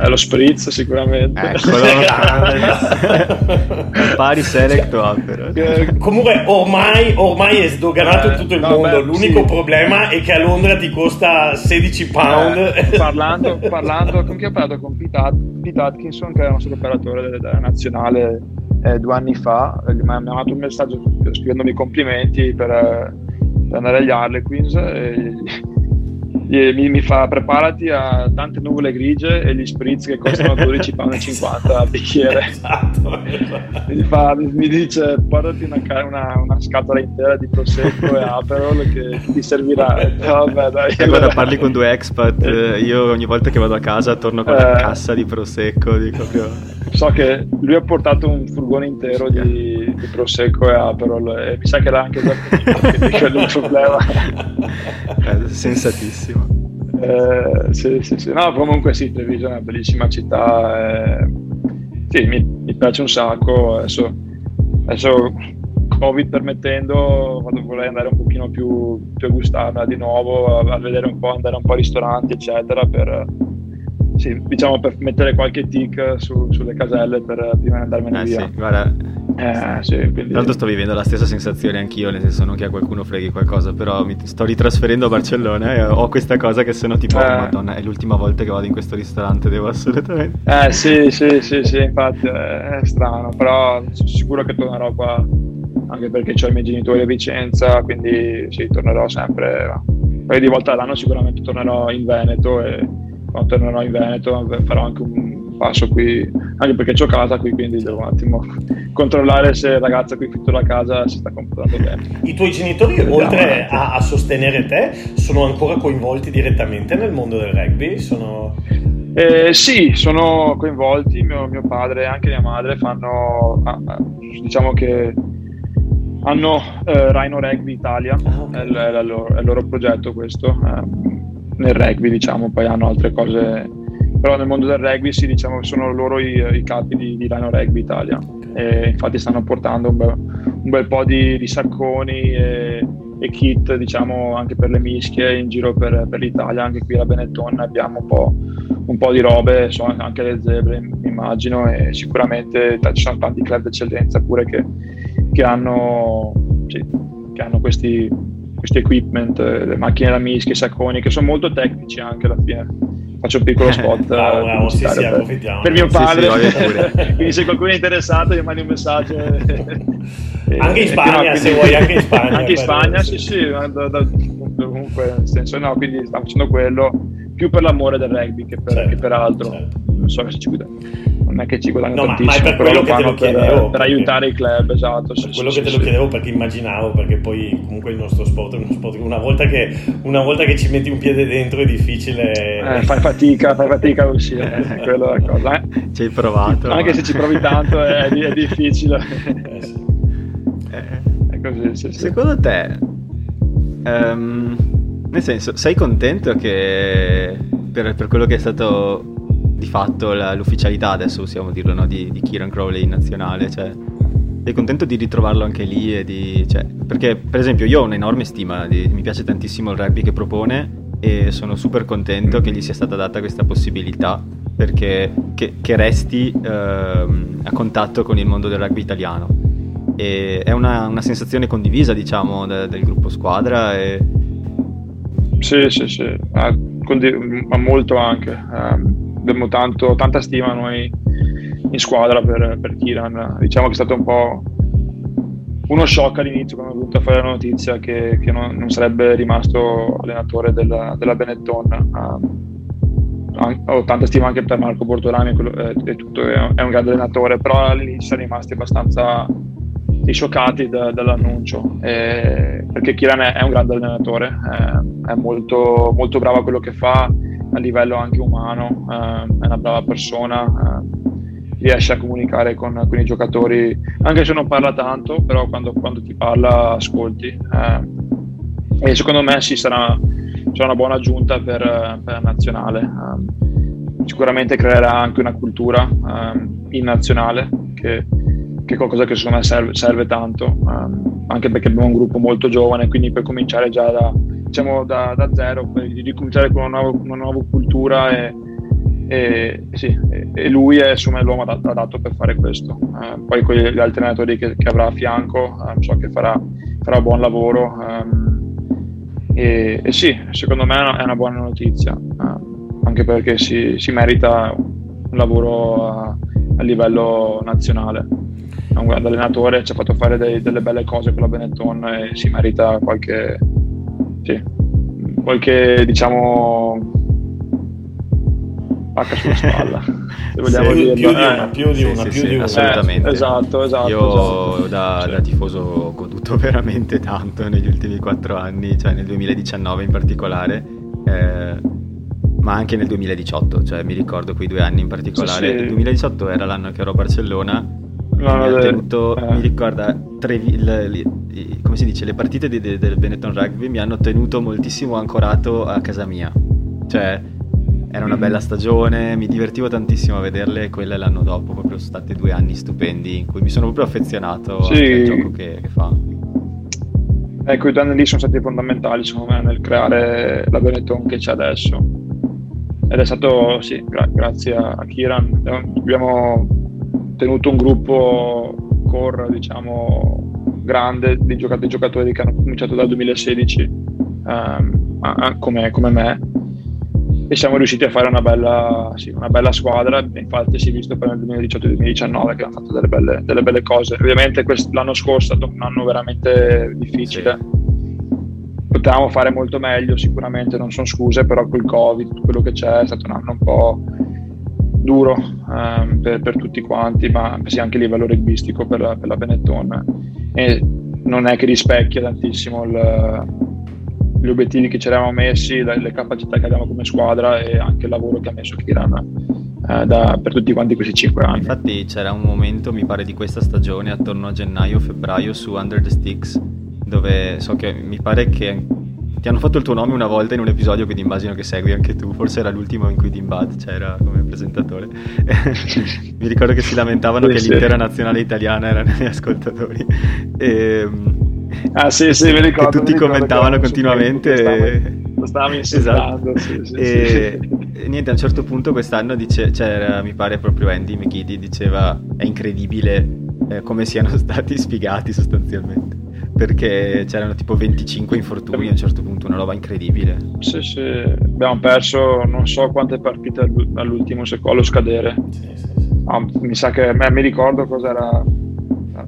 È lo spritz sicuramente. Eccolo. [laughs] Pari select opera. Comunque ormai, ormai è sdoganato eh, tutto il no, mondo. Beh, L'unico sì. problema è che a Londra ti costa 16 pound. Eh, parlando, [laughs] parlando, con chi ho parlato? Con Pete, Pete Atkinson, che è il nostro operatore della, della nazionale eh, due anni fa. Mi ha mandato un messaggio scrivendomi complimenti per, per andare agli Harlequins. E, mi, mi, fa preparati a tante nuvole grigie e gli spritz che costano 12 pound e 50 a bicchiere. [laughs] Esatto, esatto. Mi, fa, mi, mi, dice portati una, una, una, scatola intera di prosecco e aperol che ti servirà. Vabbè dai. E guarda parli con due expat eh, io ogni volta che vado a casa torno con eh, la cassa di prosecco dico più... so che lui ha portato un furgone intero di, di prosecco e aperol e mi sa che l'ha anche [laughs] è il problema eh, sensatissimo eh, sì, sì, sì. No, comunque sì, Treviso è una bellissima città. Eh, sì, mi, mi, piace un sacco. Adesso, adesso Covid permettendo, vorrei andare un pochino più, più a gustarla di nuovo, a, a, vedere un po', andare un po' a ristoranti, eccetera, per, sì, diciamo per mettere qualche tic su, sulle caselle per, prima di andarmene eh, via. Sì, guarda, eh, sì, quindi... Tanto sto vivendo la stessa sensazione anch'io, nel senso non che a qualcuno freghi qualcosa, però mi sto ritrasferendo a Barcellona e ho questa cosa che sono tipo, eh. madonna, è l'ultima volta che vado in questo ristorante, devo assolutamente... Eh sì, sì, sì, sì, infatti è strano, però sono sicuro che tornerò qua, anche perché ho i miei genitori a Vicenza, quindi sì, tornerò sempre, un paio di volte all'anno sicuramente tornerò in Veneto e quando tornerò in Veneto farò anche un passo qui, anche perché ho casa qui, quindi devo un attimo controllare se il ragazzo qui affitto la casa si sta comportando bene. I tuoi genitori, Vediamo oltre a, a, sostenere te, sono ancora coinvolti direttamente nel mondo del rugby? Sono... Eh, sì, sono coinvolti, mio, mio, padre e anche mia madre fanno, ah, ah diciamo che hanno eh, Rhino Rugby Italia, ah, okay. è, il, è, il loro, è, il, loro, progetto questo. Eh, nel rugby, diciamo, poi hanno altre cose, però nel mondo del rugby sì, diciamo, sono loro i, i capi di, di Rhino Rugby Italia. E infatti stanno portando un bel, un bel po' di, di sacconi e, e, kit, diciamo, anche per le mischie in giro per, per l'Italia, anche qui a Benetton abbiamo un po', un po' di robe, so, anche le zebre immagino e sicuramente ci sono tanti club d'eccellenza pure che, che hanno, sì, che hanno questi questi equipment, eh, le macchine da mischia, i sacconi, che sono molto tecnici anche alla fine. Faccio un piccolo [laughs] spot bravo, bravo, sì, sì, per, per, mio padre. Sì, sì, [laughs] quindi se qualcuno è interessato gli mandi un messaggio. [laughs] anche in Spagna, no, se vuoi, anche in Spagna. Anche in Spagna, sì, sì, da, da, comunque, nel senso, no, quindi stiamo facendo quello più per l'amore del rugby che per, certo, che per altro. Certo. Non so se ci guida non è che ci guadagno no, tantissimo, ma è per quello che te lo chiedevo. Per, per aiutare i club, esatto. Per quello sì, che te lo chiedevo perché immaginavo, perché poi comunque il nostro sport è uno sport che una volta che, una volta che ci metti un piede dentro è difficile. Eh, fai fatica, fai fatica a uscire, [laughs] eh, quello è la cosa. Eh. Ci hai provato. Anche ma... se ci provi tanto è, è difficile. [laughs] Eh, sì. è così, sì, Secondo te, um, nel senso, sei contento che per, per quello che è stato di fatto la, l'ufficialità, adesso possiamo dirlo, no? di, di Kieran Crowley in nazionale, cioè, sei contento di ritrovarlo anche lì? Di, cioè, perché per esempio io ho un'enorme stima, di, mi piace tantissimo il rugby che propone e sono super contento che gli sia stata data questa possibilità perché che, che resti eh, a contatto con il mondo del rugby italiano. E è una, una sensazione condivisa, diciamo, de, del gruppo squadra. E... Sì, sì, sì, ma, condiv- ma molto anche. Um abbiamo tanto, tanta stima noi in squadra per, per Kiran. Diciamo che è stato un po' uno shock all'inizio quando ho venuto fare la notizia che, che non, non, sarebbe rimasto allenatore della, della Benetton. Ho tanta stima anche per Marco Bortolami e, e tutto, è un grande allenatore, però all'inizio siamo rimasti abbastanza scioccati da, dall'annuncio eh, perché Kiran è, è, un grande allenatore, eh, è molto, molto bravo a quello che fa a livello anche umano, eh, è una brava persona, eh, riesce a comunicare con, con, i giocatori, anche se non parla tanto, però quando, quando ti parla ascolti. Eh, e secondo me sì, sarà, sarà una buona aggiunta per, per la nazionale. Um, sicuramente creerà anche una cultura um, in nazionale che, che, è qualcosa che secondo me serve, serve tanto, um, anche perché abbiamo un gruppo molto giovane, quindi per cominciare già da, diciamo, da, da zero, per ricominciare con una nuova, una nuova cultura e, e, sì, e, lui è insomma, l'uomo adatto per fare questo. Uh, poi con gli altri allenatori che, che avrà a fianco um, so che farà, farà buon lavoro. Um, e, e, sì, secondo me è una buona notizia, uh, anche perché si, si, merita un lavoro a, a livello nazionale. È un grande allenatore, ci ha fatto fare dei, delle belle cose con la Benetton e si merita qualche, sì, qualche diciamo pacca sulla [laughs] spalla se vogliamo sì, più di una, eh, più di una, sì, più sì, di una. assolutamente. Eh, esatto, esatto io esatto. Da, da, tifoso ho goduto [laughs] veramente tanto negli ultimi quattro anni cioè nel 2019 in particolare eh, ma anche nel 2018 cioè mi ricordo quei due anni in particolare. Il 2018 era l'anno che ero a Barcellona no, mi, ha tenuto, eh. mi ricorda tre, le, le, come si dice le partite di, de, del Benetton Rugby mi hanno tenuto moltissimo ancorato a casa mia cioè era una bella stagione, mi divertivo tantissimo a vederle e quelle l'anno dopo proprio sono stati due anni stupendi in cui mi sono proprio affezionato sì. al gioco che, che, fa. Ecco, i due anni lì sono stati fondamentali secondo me nel creare la Benetton che c'è adesso. Ed è stato, sì, gra- grazie a Kiran. Abbiamo tenuto un gruppo core, diciamo, grande di giocatori che hanno cominciato dal 2016 um, come, come me. E siamo riusciti a fare una bella, sì, una bella squadra, infatti si è visto poi nel 2018-2019 che hanno fatto delle belle, delle belle cose. Ovviamente l'anno scorso è stato un anno veramente difficile, potevamo fare molto meglio, sicuramente non sono scuse, però col Covid, tutto quello che c'è, è stato un anno un po' duro ehm, per, per, tutti quanti, ma sì, anche a livello rugbyistico per la, per la Benetton. E non è che rispecchia tantissimo il gli obiettivi che ci eravamo messi, le, le, capacità che abbiamo come squadra e anche il lavoro che ha messo Kiran eh, per tutti quanti questi cinque anni. Infatti c'era un momento, mi pare, di questa stagione, attorno a gennaio-febbraio su Under the Sticks, dove so che mi pare che ti hanno fatto il tuo nome una volta in un episodio, quindi immagino che segui anche tu. Forse era l'ultimo in cui Dimbad c'era come presentatore. [laughs] Mi ricordo che si lamentavano sì, che sì. l'intera nazionale italiana era negli ascoltatori. E, ehm, Ah sì, sì, mi ricordo. Che tutti commentavano continuamente. Lo stavamo insultando. Esatto. Sì, sì, e, sì. niente, a un certo punto quest'anno dice, c'era, mi pare proprio Andy McGiddy, diceva è incredibile eh, come siano [laughs] stati spiegati sostanzialmente. Perché c'erano tipo 25 infortuni a un certo punto, una roba incredibile. Sì, sì, abbiamo perso non so quante partite all'ultimo secondo scadere. Sì, sì, sì. Ah, mi sa che mi ricordo cos'era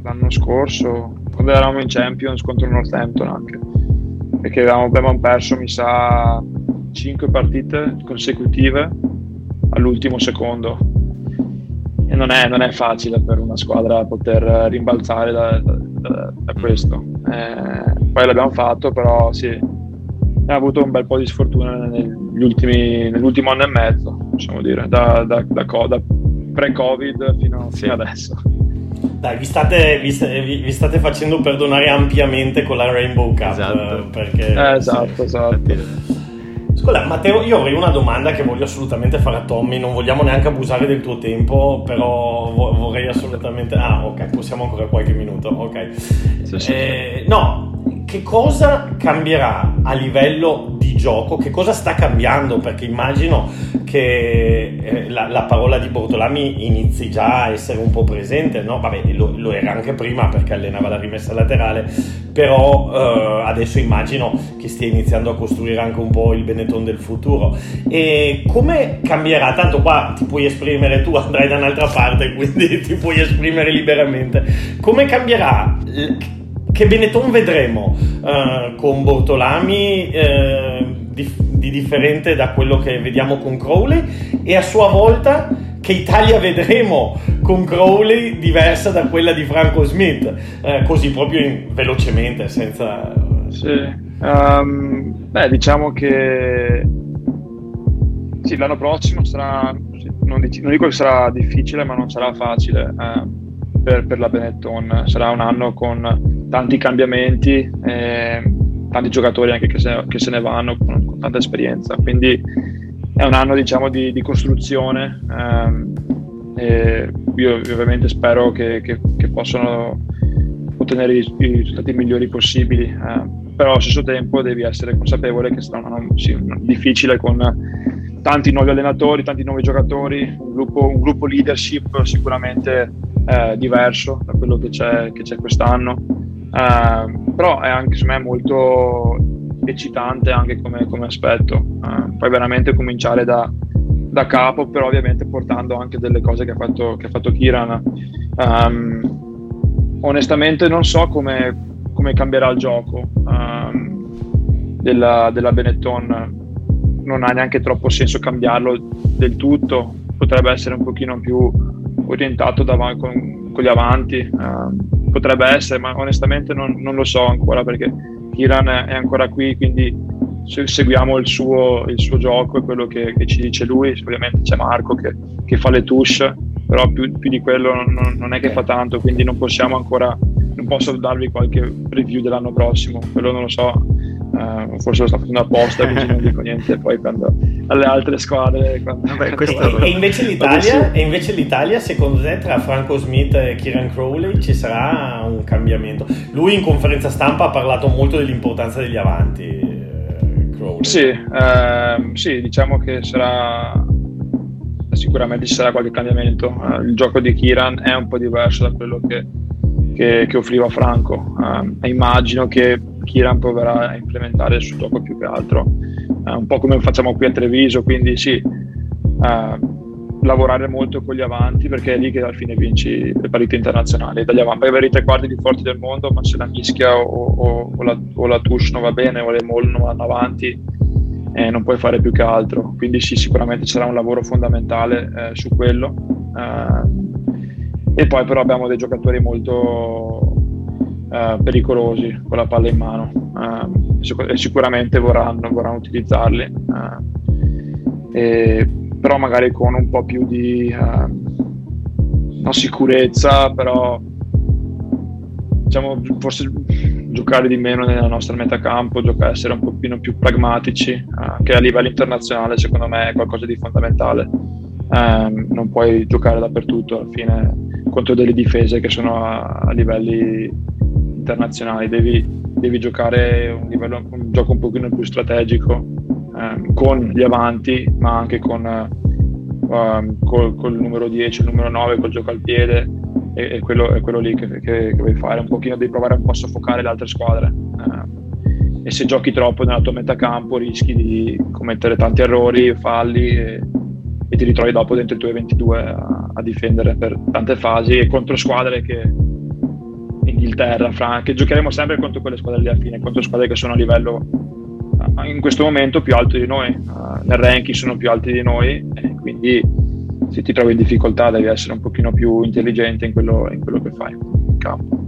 l'anno scorso, quando eravamo in Champions contro il Northampton anche, perché avevamo, avevamo perso, mi sa, 5 partite consecutive all'ultimo secondo. E non è, non è facile per una squadra poter rimbalzare da, da, da, questo. Eh, poi l'abbiamo fatto, però sì, abbiamo avuto un bel po' di sfortuna ultimi, nell'ultimo anno e mezzo, possiamo dire, da, da, da, da pre-Covid fino, sì. fino adesso. Dai, vi state, vi, vi state, facendo perdonare ampiamente con la Rainbow Cup. Esatto. Eh, perché, eh, esatto, esatto. Scusa, Matteo, io avrei una domanda che voglio assolutamente fare a Tommy. Non vogliamo neanche abusare del tuo tempo, però vorrei assolutamente. Ah, ok, possiamo ancora qualche minuto. Ok. Sì, sì. Eh, no, che cosa cambierà a livello gioco? Che cosa sta cambiando? Perché immagino che eh, la, la, parola di Bortolami inizi già a essere un po' presente, no? Vabbè, lo, lo era anche prima perché allenava la rimessa laterale, però eh, adesso immagino che stia iniziando a costruire anche un po' il Benetton del futuro. E come cambierà? Tanto qua ti puoi esprimere tu, [laughs] andrai da un'altra parte, quindi [laughs] ti puoi esprimere liberamente. Come cambierà? che Benetton vedremo uh, con Bortolami uh, di, di, differente da quello che vediamo con Crowley e a sua volta che Italia vedremo con Crowley diversa da quella di Franco Smith uh, così proprio in, velocemente senza sì. Um, beh diciamo che sì, l'anno prossimo sarà non, dico che sarà difficile ma non sarà facile per, per la Benetton sarà un anno con tanti cambiamenti. Eh, tanti giocatori anche che se, che se ne vanno con, con, tanta esperienza. Quindi è un anno diciamo, di, di costruzione. Ehm, io ovviamente spero che, che, che possano ottenere i, i, risultati migliori possibili, eh, però allo stesso tempo devi essere consapevole che sarà un anno sì, difficile con tanti nuovi allenatori, tanti nuovi giocatori, un gruppo, un gruppo leadership sicuramente eh, diverso da quello che c'è, che c'è quest'anno, eh, però è anche secondo me molto eccitante anche come, come aspetto, eh, poi veramente cominciare da, da, capo, però ovviamente portando anche delle cose che ha fatto, che ha fatto Kiran. Um, onestamente non so come, come, cambierà il gioco um, della, della Benetton. Non ha neanche troppo senso cambiarlo del tutto, potrebbe essere un pochino più orientato davanti, con, con, gli avanti, uh, potrebbe essere, ma onestamente non, non, lo so ancora perché Kiran è ancora qui, quindi seguiamo il suo, il suo gioco e quello che, che, ci dice lui, ovviamente c'è Marco che, che fa le touche, però più, più di quello non, non, è che fa tanto, quindi non possiamo ancora, non posso darvi qualche review dell'anno prossimo, quello non lo so, Uh, forse lo sta facendo apposta così non dico niente poi quando alle altre squadre quando, Vabbè, [laughs] questo... e, invece l'Italia, e, invece l'Italia secondo te tra Franco Smith e Kieran Crowley ci sarà un cambiamento? Lui in conferenza stampa ha parlato molto dell'importanza degli avanti eh, Crowley. Sì, eh, sì diciamo che sarà sicuramente ci sarà qualche cambiamento. Uh, il gioco di Kieran è un po' diverso da quello che, che, che offriva Franco. Uh, immagino che Kiran proverà a implementare il suo gioco più che altro, uh, un po' come facciamo qui a Treviso, quindi sì, uh, lavorare molto con gli avanti perché è lì che alla fine vinci le partite internazionali. Dagli avanti, avere i tre quarti più forti del mondo, ma se la mischia o, o, o, la, o la, touche non va bene o le mall non vanno avanti, eh, non puoi fare più che altro. Quindi sì, sicuramente sarà un lavoro fondamentale eh, su quello. Uh, e poi però abbiamo dei giocatori molto eh, pericolosi con la palla in mano uh, e sicuramente vorranno, vorranno utilizzarli, uh, e, però magari con un po' più di non sicurezza, però diciamo forse giocare di meno nella nostra metacampo, giocare, essere un pochino più pragmatici, che a livello internazionale secondo me è qualcosa di fondamentale. Um, non puoi giocare dappertutto alla fine contro delle difese che sono a, a livelli internazionali, devi, devi giocare un, livello, un gioco un pochino più strategico ehm, con gli avanti, ma anche con, ehm, col, col, numero 10, il numero 9, col gioco al piede, e, e quello, è quello lì che, che, che, vuoi fare, un pochino devi provare un po' a soffocare le altre squadre. Ehm, e se giochi troppo nella tua metacampo rischi di commettere tanti errori, falli e, e ti ritrovi dopo dentro i tuoi 22 a, a difendere per tante fasi e contro squadre che Inghilterra, Francia, che giocheremo sempre contro quelle squadre lì alla fine, contro squadre che sono a livello uh, in questo momento più alto di noi, uh, nel ranking sono più alti di noi e quindi se ti trovi in difficoltà devi essere un pochino più intelligente in quello, in quello che fai in campo.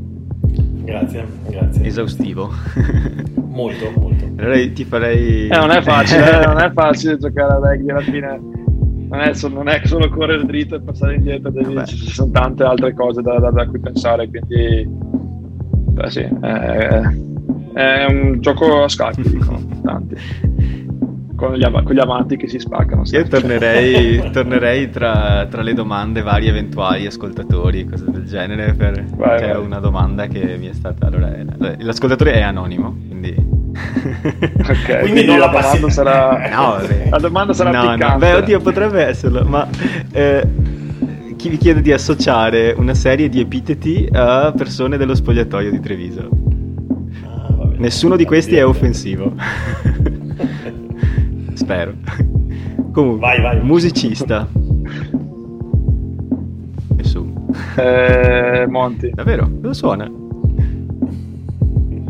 Grazie, grazie. Esaustivo. [laughs] molto, molto. Allora ti farei... Eh, non è facile, eh, non è [laughs] facile giocare a rugby alla fine non è, solo, non è solo correre dritto e passare indietro, devi, ci sono tante altre cose da, da, da cui pensare, quindi beh, sì, è, è, un gioco a scacchi, [laughs] dicono tanti. Con gli, av- con gli, avanti che si spaccano. Io tornerei, [laughs] tornerei tra, tra, le domande vari eventuali ascoltatori, cose del genere, per, vai, c'è vai. una domanda che mi è stata... Allora, l'ascoltatore è anonimo, quindi [laughs] ok, quindi, non la, la domanda sarà no, la domanda sarà no, piccante. No. Beh, oddio, potrebbe esserlo, ma eh, chi vi chiede di associare una serie di epiteti a persone dello spogliatoio di Treviso? Ah, vabbè, Nessuno di questi è offensivo. [laughs] Spero. Comunque, vai, vai. musicista. Nessuno. Eh, Monti. Davvero? Cosa suona?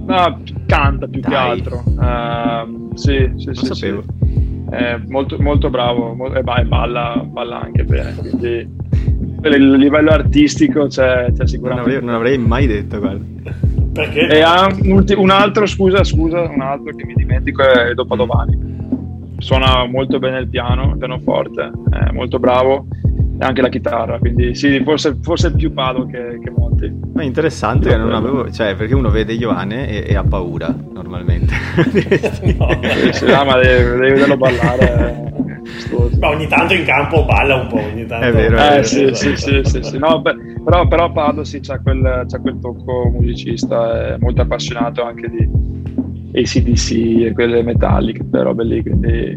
No, canta più Dai. che altro. Uh, sì, sì, Lo sì. sapevo. Sì. Molto, molto bravo e balla, balla anche bene. Quindi il livello artistico c'è, c'è sicuramente. Non avrei, non avrei, mai detto, guarda. Perché? E ha un, un, altro, scusa, scusa, un altro che mi dimentico è Dopodomani. Suona molto bene il piano, il pianoforte, è molto bravo e anche la chitarra, quindi sì, forse, forse più Pado che, che Monti. Ma è interessante che non avevo, cioè, perché uno vede Ioane e, e ha paura normalmente. [laughs] no, sì, no, ma devi, devi vederlo ballare. Ma ogni tanto in campo balla un po', ogni tanto. È vero, eh, è vero, sì, sì, sì, sì, sì, No, beh, però, però Pado sì, c'ha quel, c'ha quel tocco musicista, è molto appassionato anche di ACDC e quelle metalliche, quelle robe lì, quindi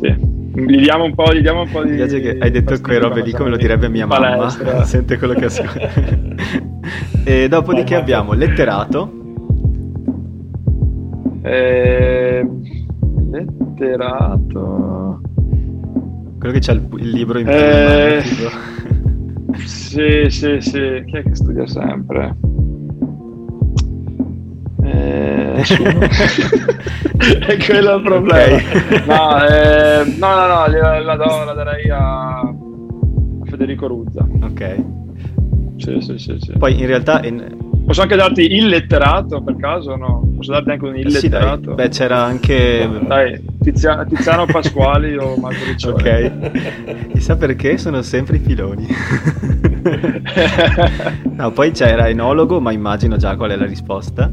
sì. Gli diamo un po', gli diamo un po' di... Mi piace che hai detto quelle robe lì come lo direbbe mia mamma, [laughs] sente quello che ascolta. [laughs] e dopodiché abbiamo letterato. Eh, letterato... Quello che c'ha il, il libro in eh, [laughs] Sì, sì, sì. Chi è che studia sempre? Eh, [laughs] è quello il problema. Okay. No, eh, no, no, no, la, la, do, la darei a, a, Federico Ruzza. Ok. Sì, sì, sì, sì. Poi in realtà... In... Posso anche darti il letterato per caso? No? Posso darti anche un illetterato? Sì, Beh, c'era anche. Dai, Tiziano, Tiziano Pasquali o Marco [laughs] Riccioli. Ok. Chissà perché sono sempre i filoni. [laughs] no, poi c'era enologo, ma immagino già qual è la risposta.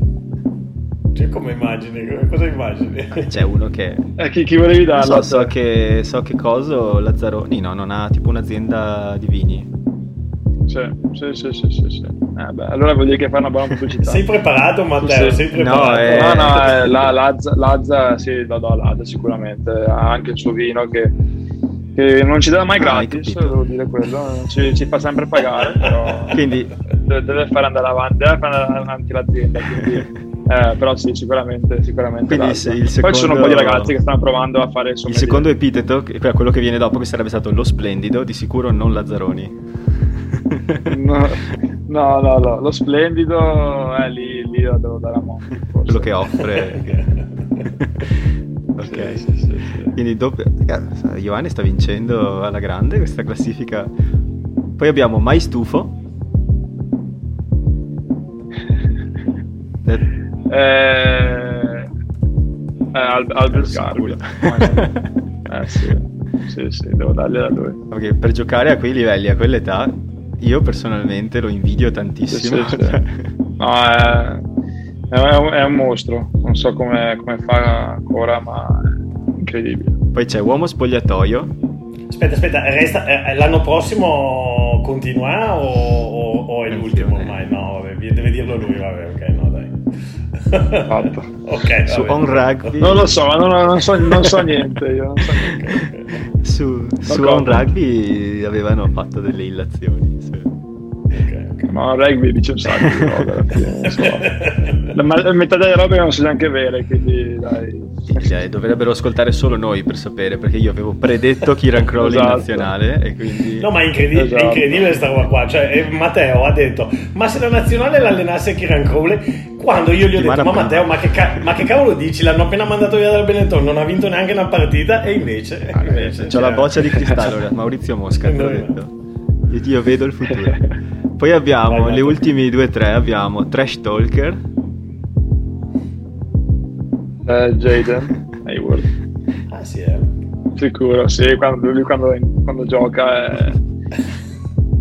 Cioè, come immagini? Cosa immagini? C'è uno che... Eh, chi, chi volevi darlo? So, so, che, so che coso Lazzaroni no, non ha tipo un'azienda di vini. Sì, sì, sì, sì, sì, sì. Eh, beh, allora vuol dire che fa una buona pubblicità. Sei preparato Matteo? Sì. Sei preparato? No, eh, no, no eh, la, Lazza, Lazza, sì, lo do Lazza sicuramente. Ha anche il suo vino che, che non ci dà mai ah, gratis, devo dire quello. Ci, ci, fa sempre pagare, però quindi... deve, deve fare andare avanti, deve fare andare avanti l'azienda. Quindi eh, però sì, sicuramente, sicuramente Quindi il secondo... Poi ci sono un po' di ragazzi che stanno provando a fare il Il secondo epiteto, quello che viene dopo, che sarebbe stato lo splendido, di sicuro non Lazzaroni. No, no, no, no. lo splendido è lì, lì lo devo dare a Monti. Quello che offre. [laughs] ok, sì, sì, sì, quindi doppio... Giovanni sta vincendo alla grande questa classifica. Poi abbiamo Mai Stufo. Eh, eh, Al- Albert Garbi. eh sì, sì, sì, devo dargli a lui. Ok, per giocare a quei livelli, a quell'età, io personalmente lo invidio tantissimo. Sì, sì, [laughs] no, è, è, un, è, un, mostro, non so come, come fa ancora, ma è incredibile. Poi c'è Uomo Spogliatoio. Aspetta, aspetta, resta, eh, l'anno prossimo continua o, o, o è l'ultimo ormai? No, vabbè, deve dirlo lui, vabbè, ok, no, dai. Fatto. [laughs] ok, su On Rugby. Non lo so, non, non, so, non so niente. Io non so [laughs] niente. su, su On Rugby avevano fatto delle illazioni. Ma rugby dice un sacco di robe alla fine. So. [laughs] La, metà delle robe non sono neanche vere, quindi dai. Sì, dovrebbero ascoltare solo noi per sapere, perché io avevo predetto Kieran Crowley esatto. in nazionale e quindi... No, ma è incredibile, esatto. è incredibile questa roba qua. Cioè, eh, Matteo ha detto, ma se la nazionale l'allenasse Kieran Crowley, quando io gli ho detto, ma Matteo, ma che, ca- ma che, cavolo dici? L'hanno appena mandato via dal Benetton, non ha vinto neanche una partita e invece... Ah, invece c'ho cioè... la boccia di cristallo, Maurizio Mosca, te l'ho [laughs] detto. Io, io vedo il futuro. Poi abbiamo le ultime due o tre, abbiamo Trash Talker. Uh, Jaden. Hayward. Ah sì, eh. Sicuro, sì, quando, lui quando, quando gioca è... [laughs]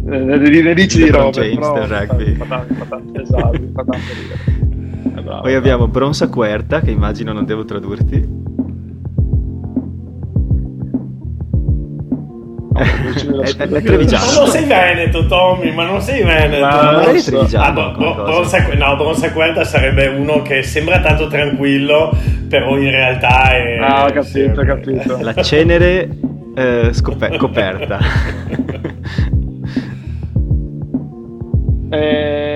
ne, ne dici di robe, James però del rugby. Fa, fa, fa, fa, esatto, fa tanto ridere. [laughs] Bravo, Poi abbiamo Bronza Querta, che immagino non devo tradurti. È, è, è trevigiano. Ma non sei veneto, Tommy, ma non sei veneto. Ma magari so. trevigiano. Ah, bo, bo, Bronza, no, Bronza Querta sarebbe uno che sembra tanto tranquillo, però in realtà è... Ah, ho capito, ho capito. La cenere eh, scoper- coperta. [laughs] eh...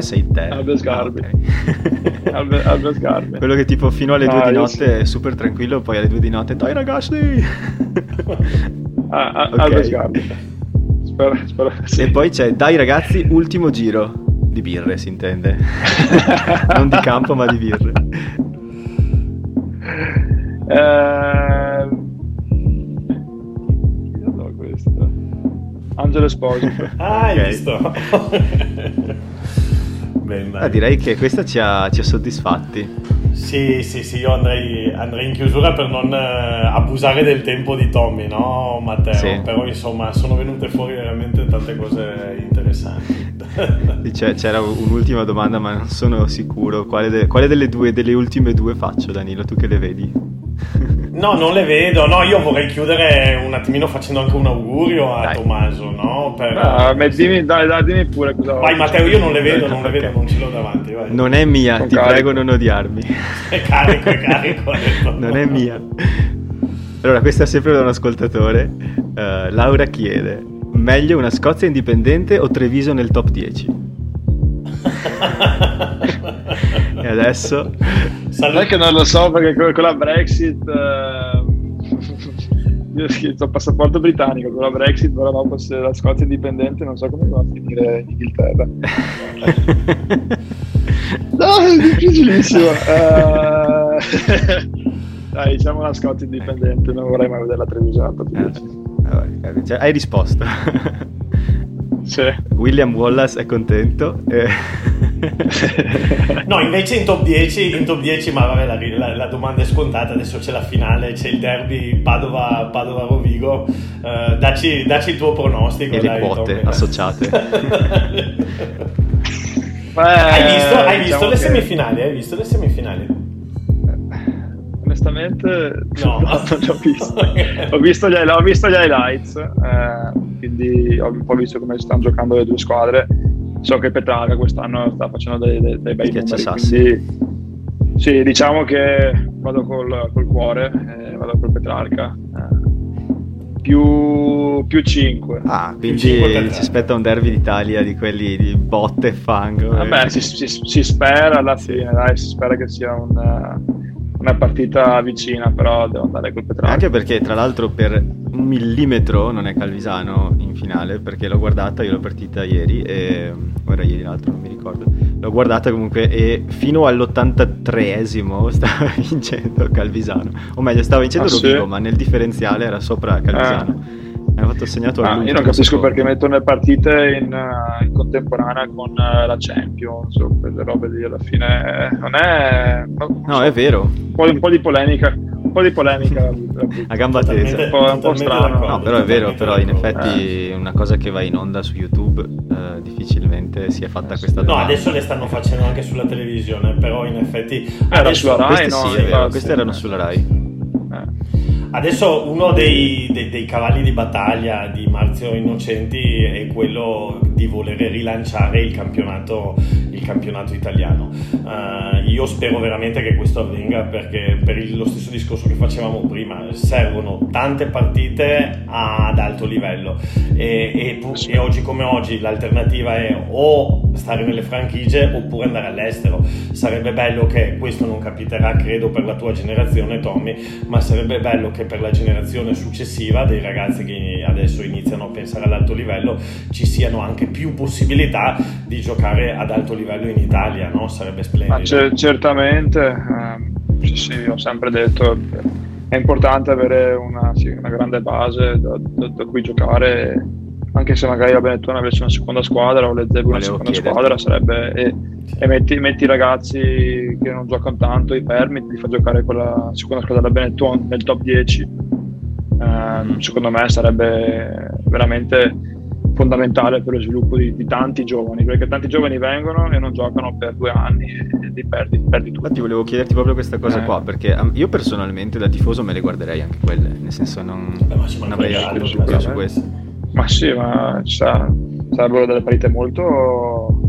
Me sei te. Albe Sgarbi. Ah, okay. [laughs] Albe, Albe Sgarbi. Quello che tipo fino alle 2 ah, di notte sì. è super tranquillo, poi alle 2 di notte, dai ragazzi! [laughs] ah, ah, okay. Albe Sgarbi. Spero, spero sì. E poi c'è, dai ragazzi, ultimo giro. Di birre si intende. [laughs] non di campo ma di birre. Eh... Angelo Esposito. ah, hai okay. visto? Ben, ah, direi che questa ci ha, ci ha soddisfatti. Sì, sì, sì, io andrei, andrei in chiusura per non uh, abusare del tempo di Tommy, no Matteo? Sì. Però insomma sono venute fuori veramente tante cose interessanti. [laughs] c'era un'ultima domanda ma non sono sicuro. Quale, de- quale delle, due, delle ultime due faccio Danilo? Tu che le vedi? No, non le vedo. No, io vorrei chiudere un attimino facendo anche un augurio a dai. Tommaso, no? Per... Ah, dimmi, dai, dai, dimmi pure cosa. Vai, Matteo, io non le vedo, non le vedo, non ce l'ho davanti. Vai. Non è mia, non ti carico. prego, non odiarmi. [laughs] È carico, è carico. non è mia. Allora, questa è sempre da un ascoltatore. Uh, Laura chiede: meglio una Scozia indipendente o Treviso nel top 10? [laughs] e adesso Sai che non lo so perché con la Brexit eh, [laughs] io ho scritto passaporto britannico con la Brexit ora dopo se la Scozia è indipendente non so come va a finire in Inghilterra. [laughs] No è difficilissimo uh, [laughs] dai diciamo la Scozia indipendente non vorrei mai vedere la Treviso eh, cioè, hai risposto sì. William Wallace è contento. Eh. [laughs] no, invece in top 10, in top 10 ma vabbè, la, la, la, domanda è scontata. Adesso c'è la finale, c'è il derby Padova, Padova Rovigo. Uh, dacci, dacci, il tuo pronostico. E dai, le quote Tom. associate. Beh, [laughs] hai visto, hai visto diciamo le che... semifinali? Hai visto le semifinali? Onestamente no, [laughs] no non li ho visto. [laughs] ho, visto gli, ho visto gli highlights, eh, quindi ho un po' visto come stanno giocando le due squadre. So che Petraga quest'anno sta facendo dei, dei, dei bei numeri, quindi sì, diciamo che vado col, col cuore, eh, vado col Petrarca. Eh, più, più 5. Ah, quindi 5 si aspetta un derby d'Italia di quelli di botte e fango. Vabbè, si, si, si, spera alla fine, dai, si spera che sia un una partita vicina, però devo andare col Petrarca. Anche perché, tra l'altro, per un millimetro non è Calvisano in finale, perché l'ho guardata, io l'ho partita ieri, e... o era ieri l'altro, non mi ricordo. L'ho guardata comunque e fino all'83esimo stava [laughs] vincendo Calvisano. O meglio, stava vincendo ah, Rovigo, sì? ma nel differenziale era sopra Calvisano. Eh fatto segnato ah, Io non capisco secondo. perché mettono le partite in, uh, in contemporanea con uh, la Champions o quelle robe lì alla fine. Non è. Non no, so, è vero. Un po', un po', di polemica. Un po' di polemica a gamba tesa. Un po', un po strano. No, però è vero, però in effetti eh. una cosa che va in onda su YouTube uh, difficilmente si è fatta questa domanda. No, adesso le stanno facendo anche sulla televisione, però in effetti... Era sulla Rai, no? Sì, è vero, queste erano sulla Rai. Adesso uno dei, dei, dei, cavalli di battaglia di Marzio Innocenti è quello di voler rilanciare il campionato, campionato italiano. Uh, io spero veramente che questo avvenga perché per il, lo stesso discorso che facevamo prima, servono tante partite ad alto livello e, e, e oggi come oggi l'alternativa è o stare nelle franchigie oppure andare all'estero. Sarebbe bello che questo non capiterà, credo, per la tua generazione, Tommy, ma sarebbe bello che che per la generazione successiva dei ragazzi che adesso iniziano a pensare all'alto livello ci siano anche più possibilità di giocare ad alto livello in Italia, no? Sarebbe splendido. C- certamente, eh, sì, sì, ho sempre detto è importante avere una, sì, una grande base da, da, da, cui giocare anche se magari la Benetton avesse una seconda squadra o le Zebu una seconda chiederti. squadra sarebbe e, e metti, metti, i ragazzi che non giocano tanto i permit li fa giocare con la seconda squadra della Benetton nel top 10 eh, secondo me sarebbe veramente fondamentale per lo sviluppo di, di, tanti giovani perché tanti giovani vengono e non giocano per due anni e li perdi, perdi tutto infatti volevo chiederti proprio questa cosa eh. qua perché io personalmente da tifoso me le guarderei anche quelle nel senso non, Beh, non avrei alcun dubbio su questo. Ma sì, ma sarebbero delle partite molto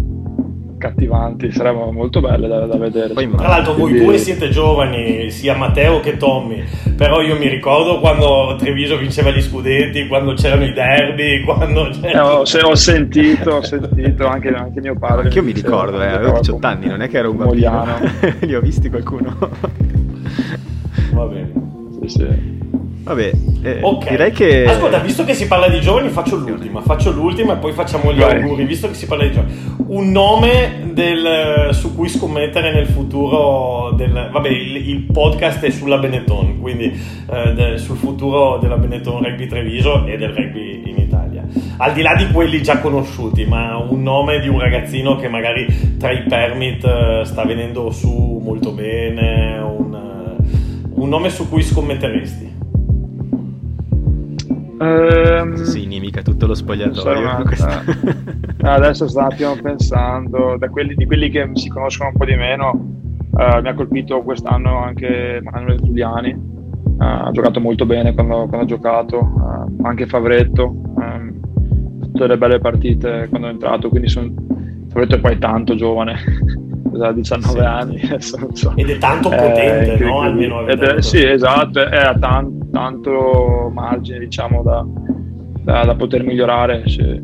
cattivanti, sarebbero molto belle da, da vedere. Poi, tra l'altro voi due siete giovani, sia Matteo che Tommy, però io mi ricordo quando Treviso vinceva gli scudetti, quando c'erano i derby, [laughs] quando... Eh, ho, se, ho, sentito, ho sentito anche, anche mio padre. Anche io mi ricordo, eh, avevo 18 anni, non è che ero un bambino. [laughs] Li ho visti qualcuno. Va bene. [laughs] Sì, sì. Vabbè, eh, okay. direi che. Ascolta, visto che si parla di giovani, faccio l'ultima. Faccio l'ultima e poi facciamo gli Vai. auguri. Visto che si parla di giovani, un nome del, su cui scommettere nel futuro. Del, vabbè, il, il podcast è sulla Benetton, quindi eh, de, sul futuro della Benetton Rugby Treviso e del rugby in Italia. al di là di quelli già conosciuti, ma un nome di un ragazzino che magari tra i permit eh, sta venendo su molto bene, un, eh, un nome su cui scommetteresti? Um, sì, inimica tutto lo spogliatoio. [laughs] Adesso sto un attimo pensando, da quelli, di quelli che si conoscono un po' di meno, uh, mi ha colpito quest'anno anche Manuel Giuliani, uh, ha giocato molto bene quando, quando ha giocato, uh, anche Favretto, um, tutte le belle partite quando è entrato, quindi son, Favretto è poi tanto giovane. [laughs] da 19 sì. anni so. ed è tanto potente eh, no? almeno è, sì esatto è a tan, tanto margine diciamo da, da, da poter migliorare se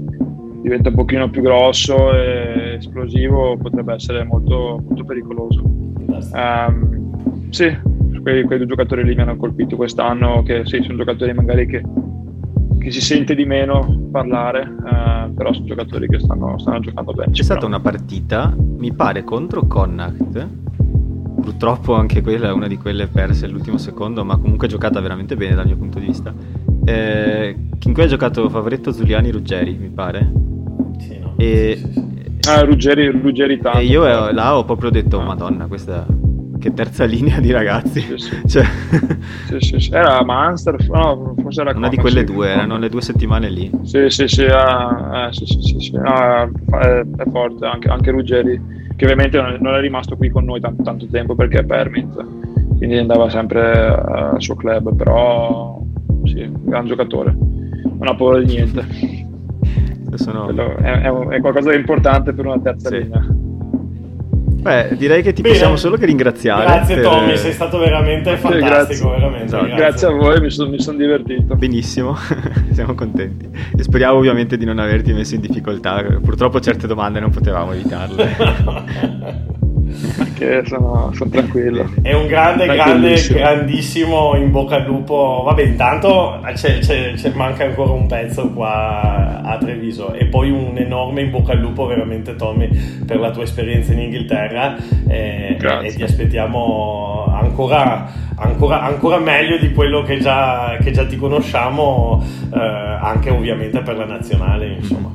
diventa un pochino più grosso e esplosivo potrebbe essere molto, molto pericoloso um, sì quei, quei, due giocatori lì mi hanno colpito quest'anno che sì sono giocatori magari che che si sente di meno parlare, eh, però sono giocatori che stanno, stanno giocando bene. C'è stata una partita, mi pare, contro Connacht. Purtroppo anche quella è una di quelle perse all'ultimo secondo, ma comunque giocata veramente bene dal mio punto di vista. Eh, in cui ha giocato Favoretto Zuliani Ruggeri, mi pare. Sì, no. E, sì, sì, ah, Ruggeri, Ruggeri tanto. E io eh, là ho proprio detto, ah. madonna, questa che terza [laughs] linea di ragazzi. Sì, sì. Cioè... sì, sì. Era Munster, no, forse era Una di quelle due, erano le due settimane lì. Sì, sì, sì, ah, eh, sì, sì, sì, sì. Ah, è, è, forte, anche, anche, Ruggeri, che ovviamente non è rimasto qui con noi tanto, tanto tempo perché è permit, quindi andava sempre al suo club, però sì, gran giocatore, non ha paura di niente. Sono... È, è, è, qualcosa di importante per una terza linea. Beh, direi che ti Bene. possiamo solo che ringraziare. Grazie per... Tommy, sei stato veramente fantastico. Grazie. Veramente, grazie. grazie. a voi, mi sono, mi sono divertito. Benissimo, [laughs] siamo contenti. E speriamo ovviamente di non averti messo in difficoltà. Purtroppo certe domande non potevamo evitarle. [laughs] che sono, sono tranquillo. È un grande, grande, grandissimo in bocca al lupo. Vabbè, intanto c'è, c'è, c'è, manca ancora un pezzo qua a Treviso e poi un enorme in bocca al lupo veramente Tommy per la tua esperienza in Inghilterra e, e ti aspettiamo ancora, ancora, ancora, meglio di quello che già, che già ti conosciamo eh, anche ovviamente per la nazionale insomma.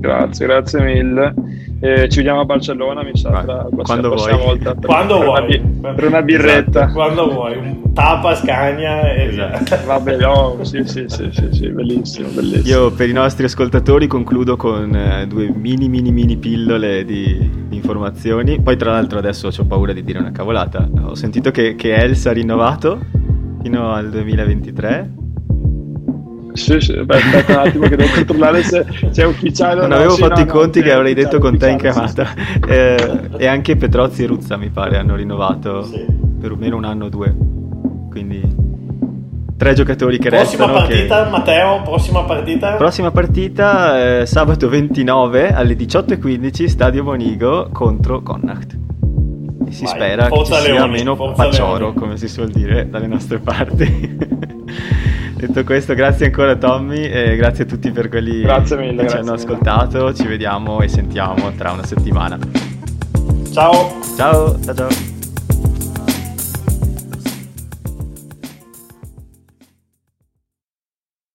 Grazie, grazie mille. Eh, ci vediamo a Barcellona, mi sa, tra quando vuoi. volta. Per, [laughs] quando per vuoi. Una, per una birretta. Esatto, quando vuoi, un tapa, scagna e esatto. Vabbè, oh, sì, sì, sì, sì, sì, bellissimo, bellissimo. Io per i nostri ascoltatori concludo con eh, due mini, mini, mini pillole di, di, informazioni. Poi tra l'altro adesso ho paura di dire una cavolata. Ho sentito che, che Elsa ha rinnovato fino al 2023 sì, sì, beh, aspetta un attimo che devo controllare se, se è ufficiale. Non no. avevo sì, fatto no, i conti che avrei detto con te in chiamata. Sì, eh, e anche Petrozzi e Ruzza, mi pare, hanno rinnovato per almeno un anno o due. Quindi tre giocatori che prossima restano. Prossima partita, che... Matteo, prossima partita? Prossima partita, eh, sabato 29 alle 18.15, Stadio Monigo contro Connacht. E si Vai, spera che ci sia Leoni, meno paccioro, come si suol dire, dalle nostre parti. [laughs] Detto questo, grazie ancora Tommy e grazie a tutti per quelli mille, che ci hanno ascoltato. Mille. Ci vediamo e sentiamo tra una settimana. Ciao. Ciao, ciao ciao.